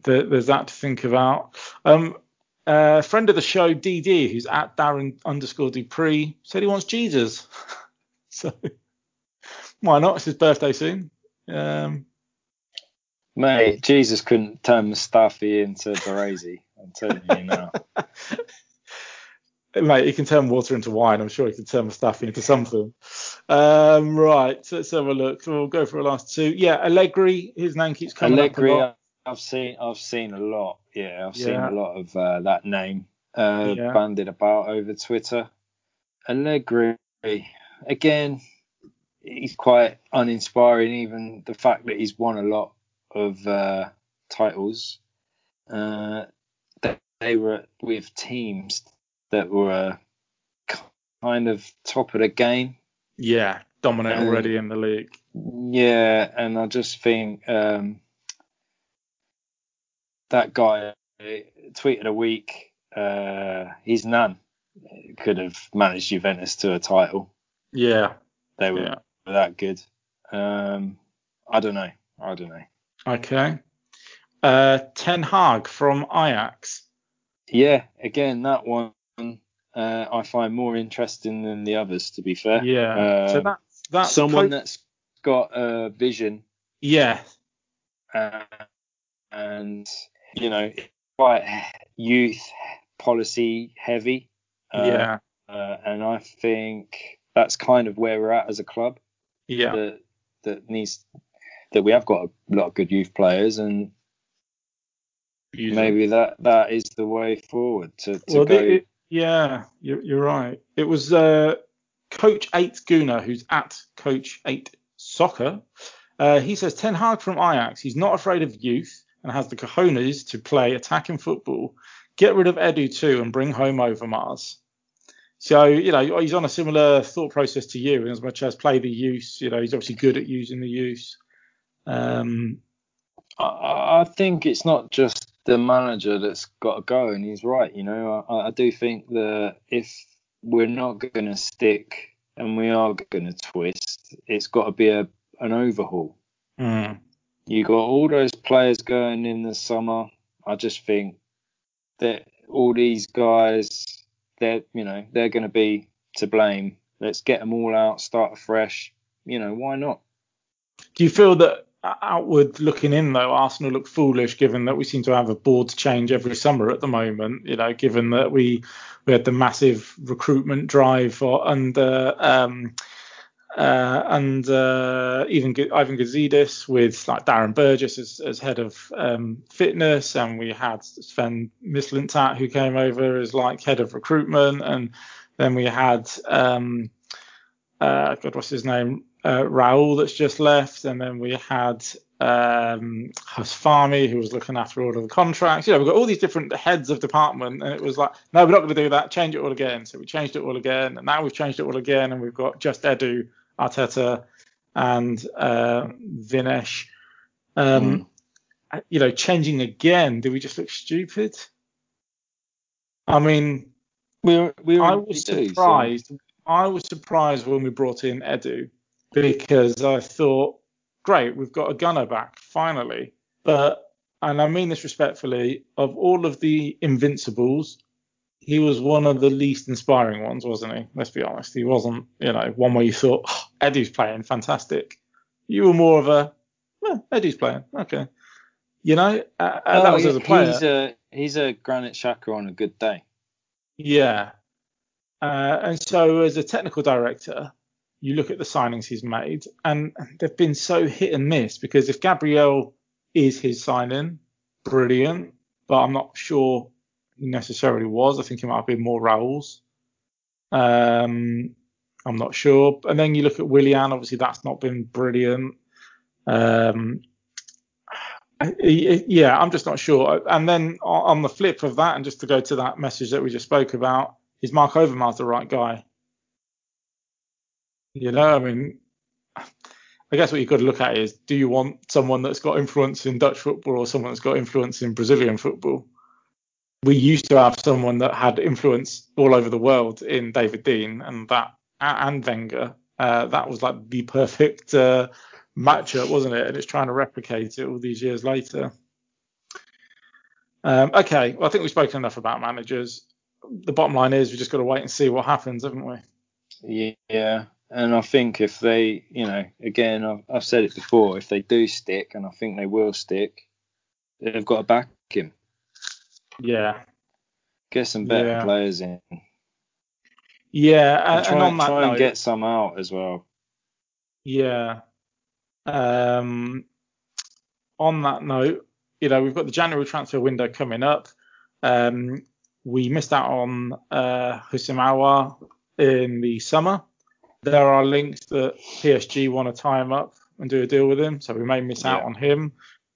there's that to think about. Um, uh, friend of the show, DD, who's at Darren underscore Dupree, said he wants Jesus. (laughs) so why not? It's his birthday soon. Um, Mate, Jesus couldn't turn Mustafi into Baresi. I'm telling you now. (laughs) Mate, he can turn water into wine. I'm sure he can turn Mustafi into something. Um, right, so let's have a look. We'll go for the last two. Yeah, Allegri, his name keeps coming Allegri, up. I've seen, I've seen a lot. Yeah, I've Yeah. seen a lot of uh, that name uh, Yeah. bandied about over Twitter. Allegri, again, he's quite uninspiring. Even the fact that he's won a lot of uh, titles, uh, they, they were with teams that were kind of top of the game. Yeah, dominant Um, already in the league. Yeah, and I just think um, that guy uh, tweeted a week. Uh, he's none. Could have managed Juventus to a title. Yeah, They were yeah. that good. Um, I don't know. I don't know. Okay. Uh, Ten Hag from Ajax. Yeah, again, that one uh, I find more interesting than the others. To be fair, Yeah. so Um, that's someone po- that's got a vision yeah, uh, and you know quite youth policy heavy. Uh, yeah, uh, and I think that's kind of where we're at as a club. yeah. That that needs that we have got a lot of good youth players, and maybe that that is the way forward to, to Well, go. it- yeah, you're, you're right. It was uh, Coach Eight Guna, who's at Coach Eight Soccer. Uh, he says Ten Hag from Ajax. He's not afraid of youth and has the cojones to play attacking football. Get rid of Edu too and bring home Overmars. So you know he's on a similar thought process to you, as much as play the use. You know he's obviously good at using the use. Um, I, I think it's not just the manager that's got to go, and he's right. You know, I, I do think that if we're not going to stick and we are going to twist, it's got to be a an overhaul. mm, You got all those players going in the summer. I just think that all these guys, they're you know they're going to be to blame. Let's get them all out, start afresh. You know why not? Do you feel that outward looking in though, Arsenal look foolish given that we seem to have a board change every summer at the moment? You know, given that we we had the massive recruitment drive under um, uh, and uh, even Ivan Gazidis with like Darren Burgess as, as head of um, fitness, and we had Sven Mislintat who came over as like head of recruitment, and then we had um, uh, God, what's his name? Uh, Raul that's just left, and then we had um, Huss Fahmy who was looking after all of the contracts. You know, we've got all these different heads of department, and it was like, no, we're not going to do that. Change it all again. So we changed it all again, and now we've changed it all again, and we've got just Edu, Arteta, and uh, Vinesh. Um, You know, changing again. Do we just look stupid? I mean, We we I already was surprised. I was surprised when we brought in Edu because I thought, great, we've got a gunner back finally. But and I mean this respectfully, of all of the Invincibles, he was one of the least inspiring ones, wasn't he? Let's be honest. He wasn't, you know, one where you thought, oh, Edu's playing fantastic. You were more of a, well, Edu's playing, okay. You know, uh, uh, that Oh, was as a player. He's a he's a Granit Xhaka on a good day. Yeah. Uh, and so, as a technical director, you look at the signings he's made, and they've been so hit and miss because if Gabriel is his signing, brilliant, but I'm not sure he necessarily was. I think it might have been more Raul's. Um, I'm not sure. And then you look at Willian, obviously, that's not been brilliant. Um, yeah, I'm just not sure. And then on the flip of that, and just to go to that message that we just spoke about, is Mark Overmars the right guy? You know, I mean, I guess what you've got to look at is, do you want someone that's got influence in Dutch football or someone that's got influence in Brazilian football? we used to have someone that had influence all over the world in David Dein and that and Wenger. Uh, that was like the perfect uh, matchup, wasn't it? And it's trying to replicate it all these years later. Um, okay, well, I think we've spoken enough about managers. The bottom line is we've just got to wait and see what happens, haven't we? Yeah, and I think if they, you know, again, I've, I've said it before, if they do stick, and I think they will stick, they've got to back him. Yeah. Get some better yeah. players in. Yeah, and, try, and on that try note, and get some out as well. Yeah. Um, on that note, you know, we've got the January transfer window coming up. Um, we missed out on uh, Houssem Aouar in the summer. There are links that PSG want to tie him up and do a deal with him, so we may miss out on him.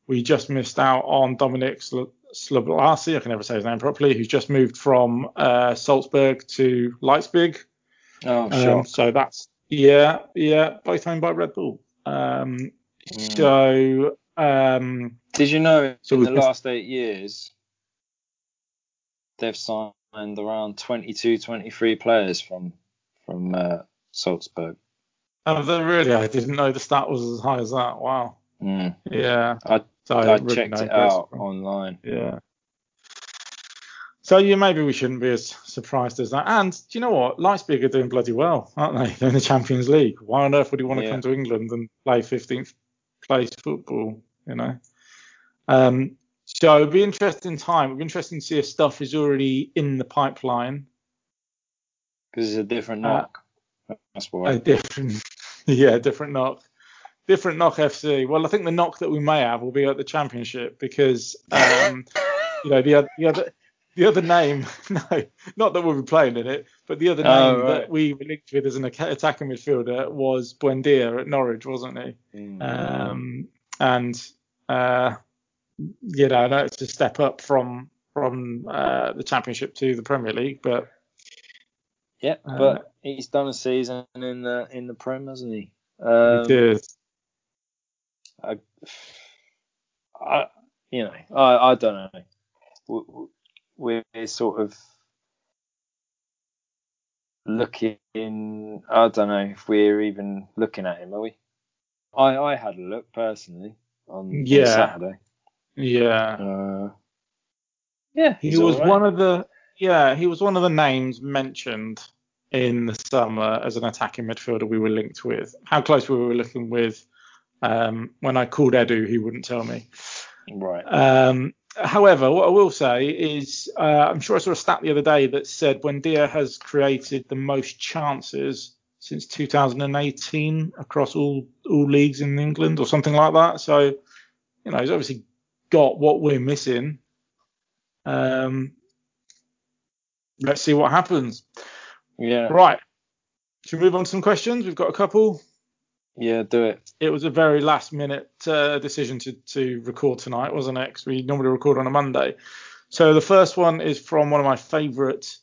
We just missed out on Dominic Sl- I can never say his name properly, who's just moved from uh, Salzburg to Leipzig. Oh, sure. Um, so that's yeah, yeah, both owned by Red Bull. Um, mm. So um, did you know so in the last eight years they've signed around 22, 23 players from from uh, Salzburg? Oh, really? I didn't know the stat was as high as that. Wow. Mm. Yeah. I, so I, I really checked it out online. Yeah. So yeah, maybe we shouldn't be as surprised as that. And do you know what? Leipzig are doing bloody well, aren't they? (laughs) They're in the Champions League. Why on earth would he want to yeah. come to England and play 15th place football? You know. Um, so it'll be interesting time. It'll be interesting to see if stuff is already in the pipeline. Because it's a different uh, knock. That's why. A different, (laughs) yeah, different knock. Different knock FC. Well, I think the knock that we may have will be at the championship because, um, you know, the other, the other the other name, (laughs) no, not that we'll be playing in it, but the other oh, name oh, right. that we were linked with as an attacking midfielder was Buendia at Norwich, wasn't he? Mm. Um, and uh, you know, I know it's a step up from from uh, the Championship to the Premier League, but yeah, uh, but he's done a season in the in the Prem, hasn't he? Um, he did. I, I, you know, I, I don't know we're sort of looking. I don't know if we're even looking at him, are we? I I had a look personally on, yeah. on Saturday. Yeah. Uh, yeah. He was right. one of the yeah he was one of the names mentioned in the summer as an attacking midfielder we were linked with. How close we were looking with um, when I called Edu, he wouldn't tell me. Right. Um, however, what I will say is, uh, I'm sure I saw a stat the other day that said Buendia has created the most chances since 2018 across all all leagues in England or something like that. So, you know, he's obviously got what we're missing. Um, let's see what happens. Yeah. Right. Should we move on to some questions? We've got a couple. Yeah, do it. It was a very last minute uh, decision to, to record tonight, wasn't it? Because we normally record on a Monday. So the first one is from one of my favourite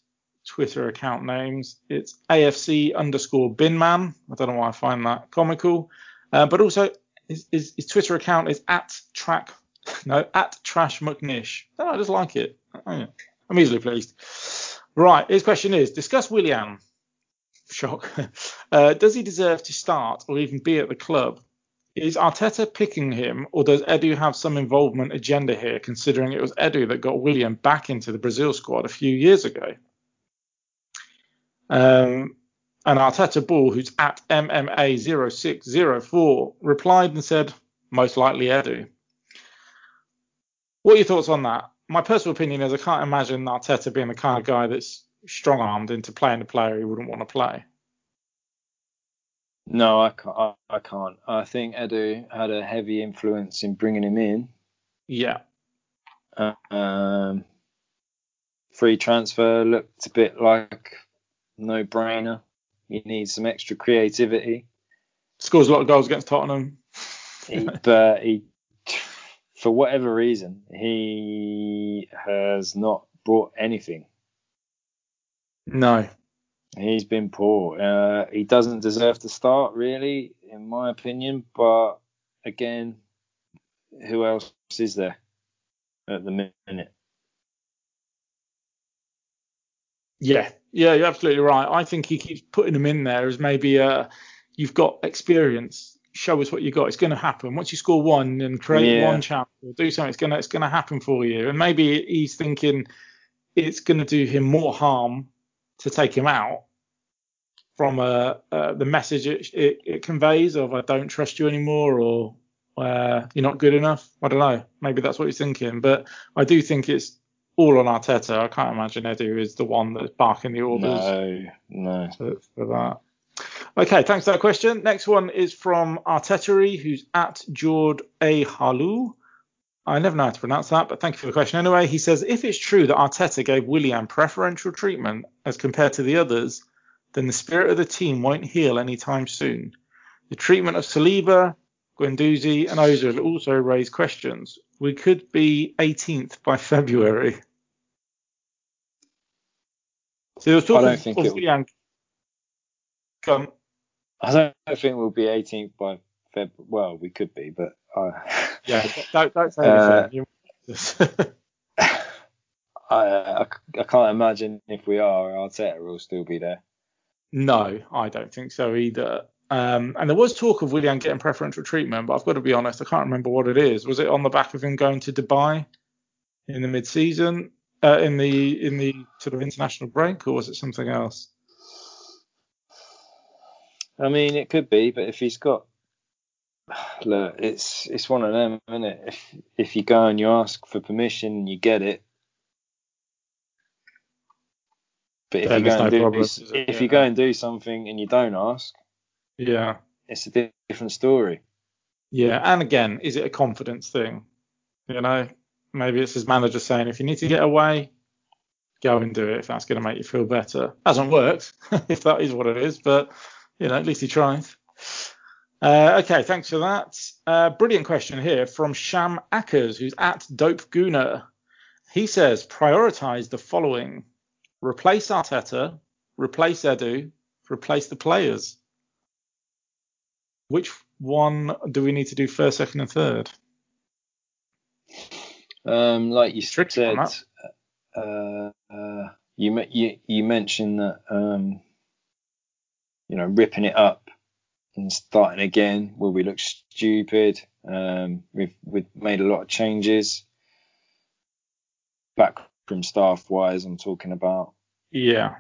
Twitter account names. It's AFC underscore Binman. I don't know why I find that comical. Uh, but also his, his, his, Twitter account is at track (laughs) no at trash McNish. Oh, I just like it. Oh. I'm easily pleased. Right, his question is discuss Willian shock. (laughs) Uh, does he deserve to start or even be at the club? Is Arteta picking him, or does Edu have some involvement agenda here, considering it was Edu that got Willian back into the Brazil squad a few years ago? Um, and Arteta Ball, who's at MMA0604, replied and said, most likely Edu. What are your thoughts on that? My personal opinion is I can't imagine Arteta being the kind of guy that's strong armed into playing a player he wouldn't want to play. No, I can't. I, I can't. I think Edu had a heavy influence in bringing him in. Yeah. Uh, um, free transfer looked a bit like no brainer. He needs some extra creativity. Scores a lot of goals against Tottenham. he, but he, for whatever reason, he has not brought anything. No. He's been poor. Uh, he doesn't deserve to start, really, in my opinion. But again, who else is there at the minute? Yeah, yeah, you're absolutely right. I think he keeps putting them in there as maybe uh, you've got experience. Show us what you got. It's going to happen. Once you score one and create Yeah. one chance or do something, it's going to it's going to happen for you. And maybe he's thinking it's going to do him more harm to take him out from uh, uh, the message it, it, it conveys of I don't trust you anymore or uh, you're not good enough. I don't know. Maybe that's what he's thinking. But I do think it's all on Arteta. I can't imagine Edu is the one that's barking the orders No, no. for, for that. Okay, thanks for that question. Next one is from Artetery, who's at Jord A. Halu. I never know how to pronounce that, but thank you for the question anyway. He says, if it's true that Arteta gave Willian preferential treatment as compared to the others, then the spirit of the team won't heal anytime soon. The treatment of Saliba, Guendouzi, and Ozil also raise questions. We could be 18th by February. So there was talk I don't think of it will- Willian. Come. I don't think we'll be 18th by Feb. Well, we could be, but uh, (laughs) Yeah, don't, don't say Uh, anything. You- (laughs) I, I I can't imagine if we are, Arteta will still be there. no, I don't think so either. Um, and there was talk of Willian getting preferential treatment, but I've got to be honest, I can't remember what it is. Was it on the back of him going to Dubai in the mid-season, uh, in the in the sort of international break, or was it something else? I mean, it could be, but if he's got (sighs) look, it's it's one of them, isn't it? If if you go and you ask for permission and you get it, but if you go and no do problem, if Yeah. you go and do something and you don't ask, Yeah, it's a different story. yeah. And again, is it a confidence thing? You know, maybe it's his manager saying, if you need to get away, go and do it if that's going to make you feel better. Hasn't worked, (laughs) if that is what it is, but you know, at least he tries. Uh, okay, thanks for that. Uh, brilliant question here from Sham Ackers, who's at Dope Gooner. He says, prioritize the following: replace Arteta, replace Edu, replace the players. Which one do we need to do first, second, and third? Um, like you said, uh, uh, you, you you mentioned that um, you know ripping it up and starting again will we look stupid? Um, we've we've made a lot of changes back from staff wise. I'm talking about. Yeah,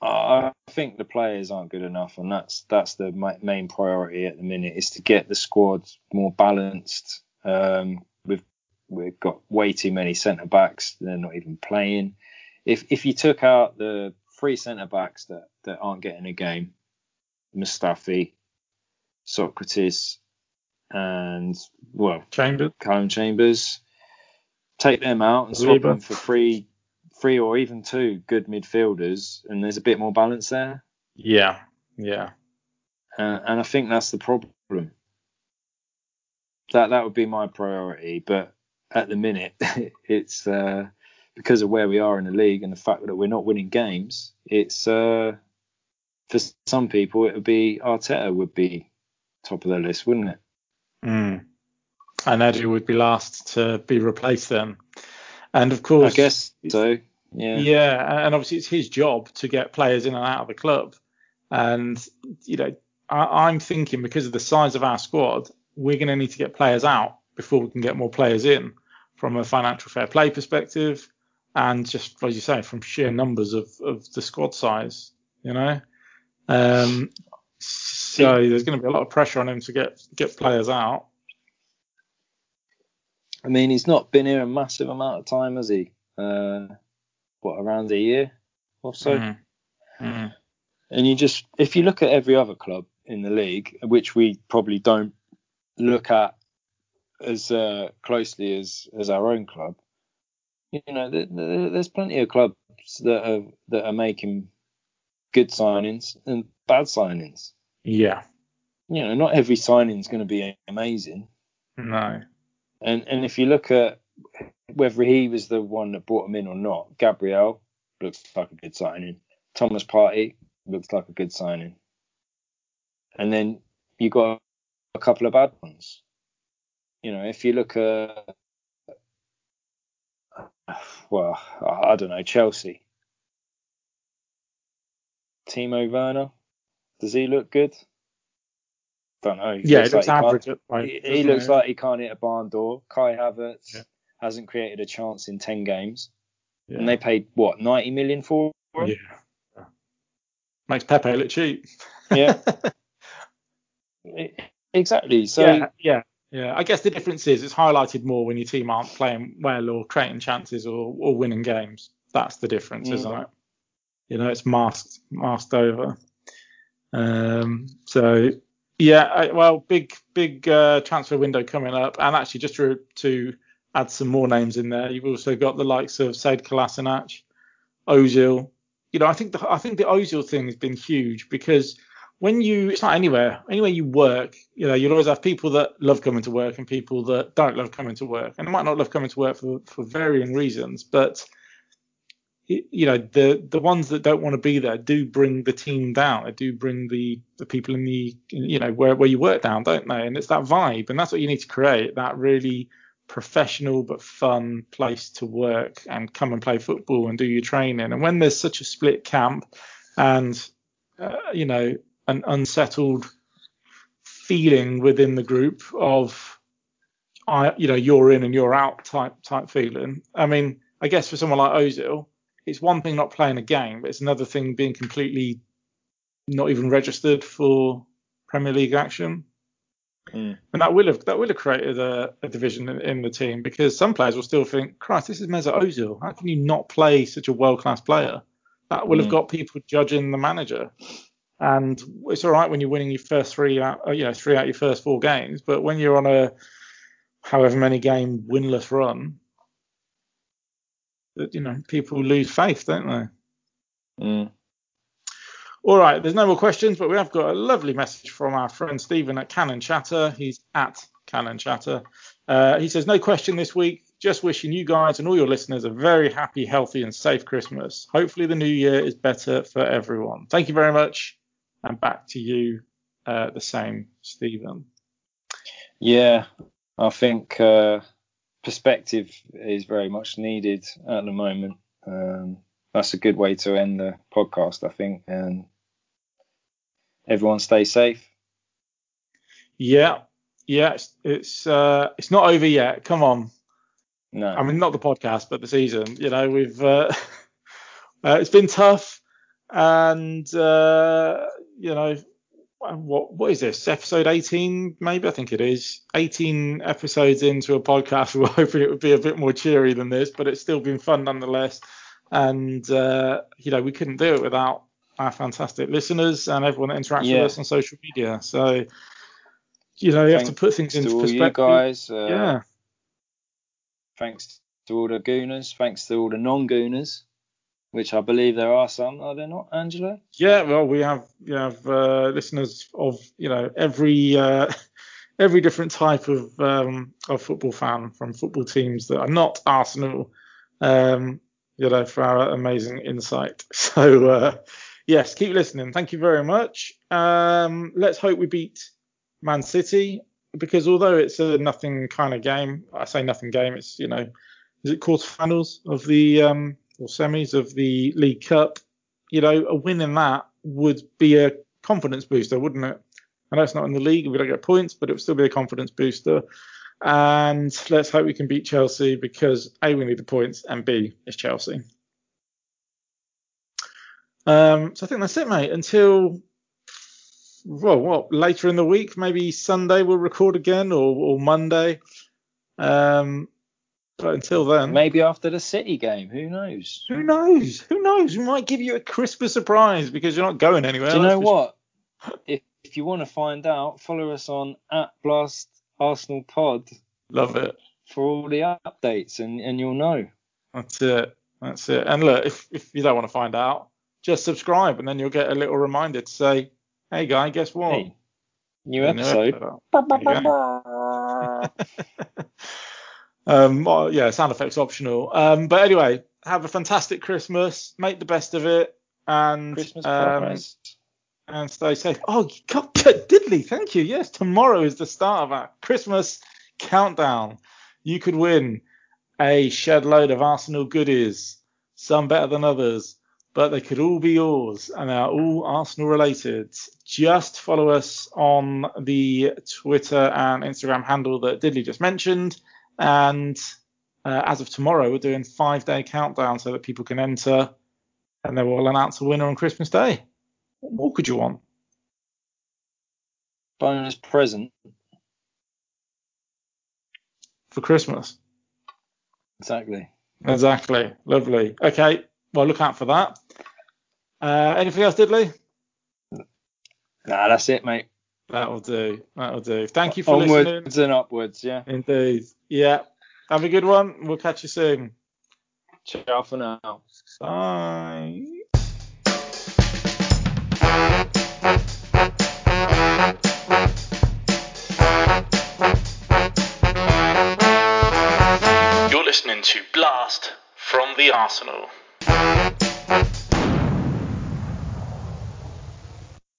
I think the players aren't good enough, and that's that's the main priority at the minute is to get the squad more balanced. Um, we've we've got way too many centre backs; they're not even playing. If if you took out the three centre backs that that aren't getting a game, Mustafi, Sokratis, and well, Chambers. Callum Chambers, take them out and swap them for three, three or even two good midfielders, and there's a bit more balance there. Yeah, yeah, Uh, and I think that's the problem. That that would be my priority, but at the minute, (laughs) it's uh, because of where we are in the league and the fact that we're not winning games. It's uh, for some people it would be Arteta would be top of the list, wouldn't it? Mm. And Edu would be last to be replaced then. And of course, I guess so. Yeah. Yeah, and obviously it's his job to get players in and out of the club. And you know, I, I'm thinking because of the size of our squad, we're going to need to get players out before we can get more players in, from a financial fair play perspective, and just as you say, from sheer numbers of of the squad size. You know, um, so there's going to be a lot of pressure on him to get get players out. I mean, he's not been here a massive amount of time, has he? Uh, what around a year or so? Mm. Mm. And you just, if you look at every other club in the league, which we probably don't look at as uh, closely as as our own club, you know, th- th- there's plenty of clubs that are that are making good signings and bad signings. Yeah, You know, not every signing is going to be amazing. no, And and if you look at whether he was the one that brought him in or not, Gabriel looks like a good signing. Thomas Partey looks like a good signing. And then you got a couple of bad ones. You know, if you look at (sighs) well, I I don't know, Chelsea. Timo Werner. Does he look good? Don't know. He Yeah, it looks like he average. the He, he looks like he can't hit a barn door. Kai Havertz Yeah. hasn't created a chance in ten games, Yeah. and they paid what ninety million for him. yeah. Makes Pepe look cheap. Yeah. (laughs) Exactly. So yeah, yeah, yeah. I guess the difference is it's highlighted more when your team aren't playing well or creating chances or, or winning games. That's the difference, Mm. isn't it? You know, it's masked, masked over. Um, so yeah, I, well, big, big uh, transfer window coming up, and actually just to to add some more names in there, you've also got the likes of Sead Kolasinac, Ozil. You know, I think the I think the Ozil thing has been huge because when you it's not anywhere anywhere you work you know you'll always have people that love coming to work and people that don't love coming to work and they might not love coming to work for for varying reasons but you know the the ones that don't want to be there do bring the team down they do bring the the people in the you know where where you work down don't they and it's that vibe and that's what you need to create that really professional but fun place to work and come and play football and do your training and when there's such a split camp and uh, you know an unsettled feeling within the group of I you know you're in and you're out type type feeling. I mean, I guess for someone like Ozil, it's one thing not playing a game, but it's another thing being completely not even registered for Premier League action. Mm. And that will have that will have created a, a division in, in the team because some players will still think, Christ, this is Mesut Ozil. How can you not play such a world class player? That will have Mm. got people judging the manager. And it's all right when you're winning your first three out, uh, you know, three out your first four games, but when you're on a however many game winless run, that you know people lose faith, don't they? Mm. All right, there's no more questions, but we have got a lovely message from our friend Stephen at Cannon Chatter. He's at Cannon Chatter. Uh, he says, No question this week. Just wishing you guys and all your listeners a very happy, healthy, and safe Christmas. Hopefully, the new year is better for everyone. Thank you very much. And back to you, uh, the same, Stephen. Yeah, I think uh, perspective is very much needed at the moment. Um, that's a good way to end the podcast, I think. And everyone stay safe. Yeah, yeah, it's it's, uh, it's not over yet. Come on. No. I mean, not the podcast, but the season. You know, we've uh, (laughs) uh, it's been tough, and uh, you know, what what is this? Episode 18, maybe I think it is. 18 episodes into a podcast. We (laughs) were hoping it would be a bit more cheery than this, but it's still been fun nonetheless. And uh, you know, we couldn't do it without our fantastic listeners and everyone that interacts Yeah. with us on social media. So, you know, you have to put things to into perspective. you guys. Uh, yeah. Thanks to all the gooners. Thanks to all the non-gooners, which I believe there are some. Are there not, Angelo? Yeah, well, we have we have uh, listeners of you know every uh, (laughs) every different type of um, of football fan from football teams that are not Arsenal. Um, you know, for our amazing insight. (laughs) So uh, yes, keep listening. Thank you very much. Um, let's hope we beat Man City because although it's a nothing kind of game, I say nothing game. It's you know, is it quarterfinals of the um, or semis of the League Cup? you know, a win in that would be a confidence booster, wouldn't it? I know it's not in the league, we don't get points, but it would still be a confidence booster. And let's hope we can beat Chelsea because A, we need the points, and B, it's Chelsea. Um, so I think that's it, mate. Until well, what later in the week, maybe Sunday we'll record again, or, or Monday. Um, but until then, Maybe after the City game. Who knows? who knows? Who knows? We might give you a Christmas surprise because you're not going anywhere. Do you know for what? If, if you want to find out, follow us on at Blast Arsenal Pod Love it. for all the updates, and, and you'll know. That's it. That's it. And look, if, if you don't want to find out, just subscribe and then you'll get a little reminder to say, hey, guy, guess what? Hey, new new episode. (laughs) episode. (laughs) There you go. um, well, yeah, sound effects optional. Um, but anyway, have a fantastic Christmas. Make the best of it. And Christmas um, and stay safe. Oh, God, (laughs) diddly, thank you. Yes, tomorrow is the start of our Christmas countdown. You could win a shed load of Arsenal goodies, some better than others. but they could all be yours, and they are all Arsenal related. Just follow us on the Twitter and Instagram handle that Diddley just mentioned, and uh, as of tomorrow, we're doing five day countdown so that people can enter, and then we'll announce a winner on Christmas Day. What more could you want? Bonus present for Christmas. Exactly. Exactly. Lovely. Okay. Well, look out for that. Uh, anything else, Diddley? Nah, that's it, mate. That'll do. That'll do. Thank you for Onwards listening. Onwards and upwards, yeah. Indeed. Yeah. Have a good one. We'll catch you soon. Ciao for now. Bye. You're listening to Blast from the Arsenal.